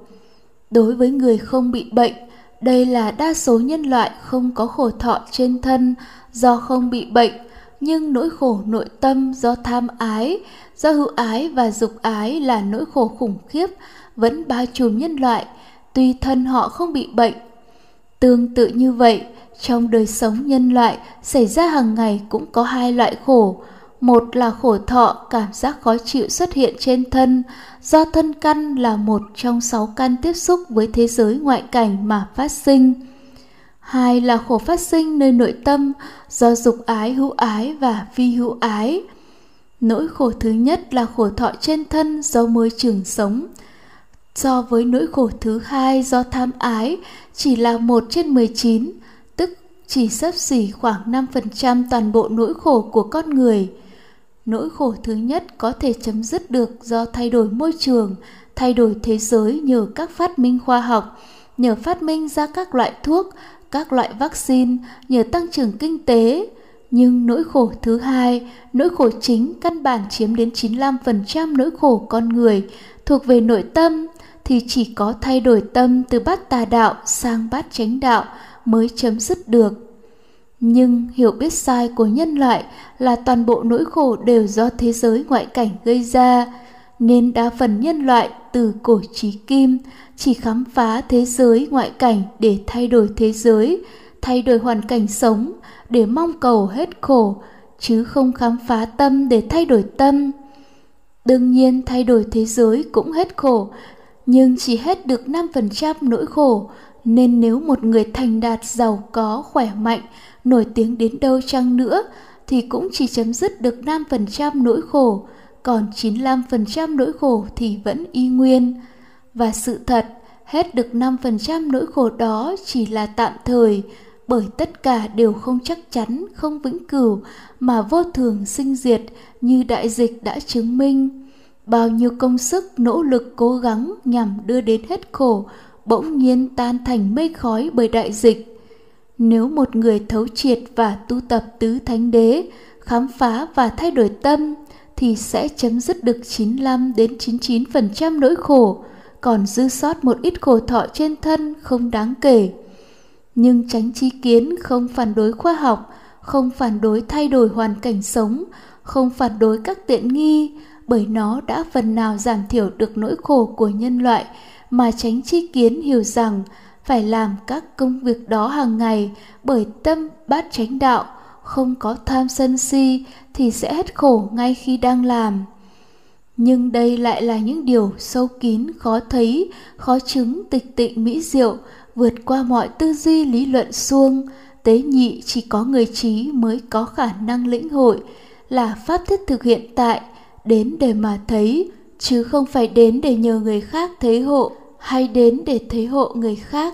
Speaker 1: Đối với người không bị bệnh, đây là đa số nhân loại không có khổ thọ trên thân do không bị bệnh nhưng nỗi khổ nội tâm do tham ái, do hữu ái và dục ái là nỗi khổ khủng khiếp vẫn bao trùm nhân loại, tuy thân họ không bị bệnh. Tương tự như vậy, trong đời sống nhân loại xảy ra hàng ngày cũng có hai loại khổ. Một là khổ thọ, cảm giác khó chịu xuất hiện trên thân, do thân căn là một trong sáu căn tiếp xúc với thế giới ngoại cảnh mà phát sinh. Hai là khổ phát sinh nơi nội tâm do dục ái hữu ái và phi hữu ái. Nỗi khổ thứ nhất là khổ thọ trên thân do môi trường sống. So với nỗi khổ thứ hai do tham ái chỉ là một trên 19, chỉ sấp xỉ khoảng 5% toàn bộ nỗi khổ của con người. Nỗi khổ thứ nhất có thể chấm dứt được do thay đổi môi trường, thay đổi thế giới nhờ các phát minh khoa học, nhờ phát minh ra các loại thuốc, các loại vaccine nhờ tăng trưởng kinh tế. Nhưng nỗi khổ thứ hai, nỗi khổ chính căn bản chiếm đến 95% nỗi khổ con người thuộc về nội tâm thì chỉ có thay đổi tâm từ bát tà đạo sang bát chánh đạo mới chấm dứt được. Nhưng hiểu biết sai của nhân loại là toàn bộ nỗi khổ đều do thế giới ngoại cảnh gây ra, nên đa phần nhân loại từ cổ chí kim chỉ khám phá thế giới ngoại cảnh để thay đổi thế giới thay đổi hoàn cảnh sống để mong cầu hết khổ chứ không khám phá tâm để thay đổi tâm đương nhiên thay đổi thế giới cũng hết khổ nhưng chỉ hết được 5% nỗi khổ nên nếu một người thành đạt giàu có khỏe mạnh nổi tiếng đến đâu chăng nữa thì cũng chỉ chấm dứt được 5% nỗi khổ còn 95% nỗi khổ thì vẫn y nguyên. Và sự thật, hết được 5% nỗi khổ đó chỉ là tạm thời, bởi tất cả đều không chắc chắn, không vĩnh cửu, mà vô thường sinh diệt như đại dịch đã chứng minh. Bao nhiêu công sức, nỗ lực cố gắng nhằm đưa đến hết khổ, bỗng nhiên tan thành mây khói bởi đại dịch. Nếu một người thấu triệt và tu tập tứ thánh đế, khám phá và thay đổi tâm thì sẽ chấm dứt được 95 đến 99% nỗi khổ, còn dư sót một ít khổ thọ trên thân không đáng kể. Nhưng tránh chi kiến không phản đối khoa học, không phản đối thay đổi hoàn cảnh sống, không phản đối các tiện nghi, bởi nó đã phần nào giảm thiểu được nỗi khổ của nhân loại mà tránh chi kiến hiểu rằng phải làm các công việc đó hàng ngày bởi tâm bát chánh đạo, không có tham sân si thì sẽ hết khổ ngay khi đang làm. Nhưng đây lại là những điều sâu kín, khó thấy, khó chứng tịch tịnh mỹ diệu, vượt qua mọi tư duy lý luận suông. Tế nhị chỉ có người trí mới có khả năng lĩnh hội là pháp thiết thực hiện tại, đến để mà thấy chứ không phải đến để nhờ người khác thấy hộ, hay đến để thấy hộ người khác.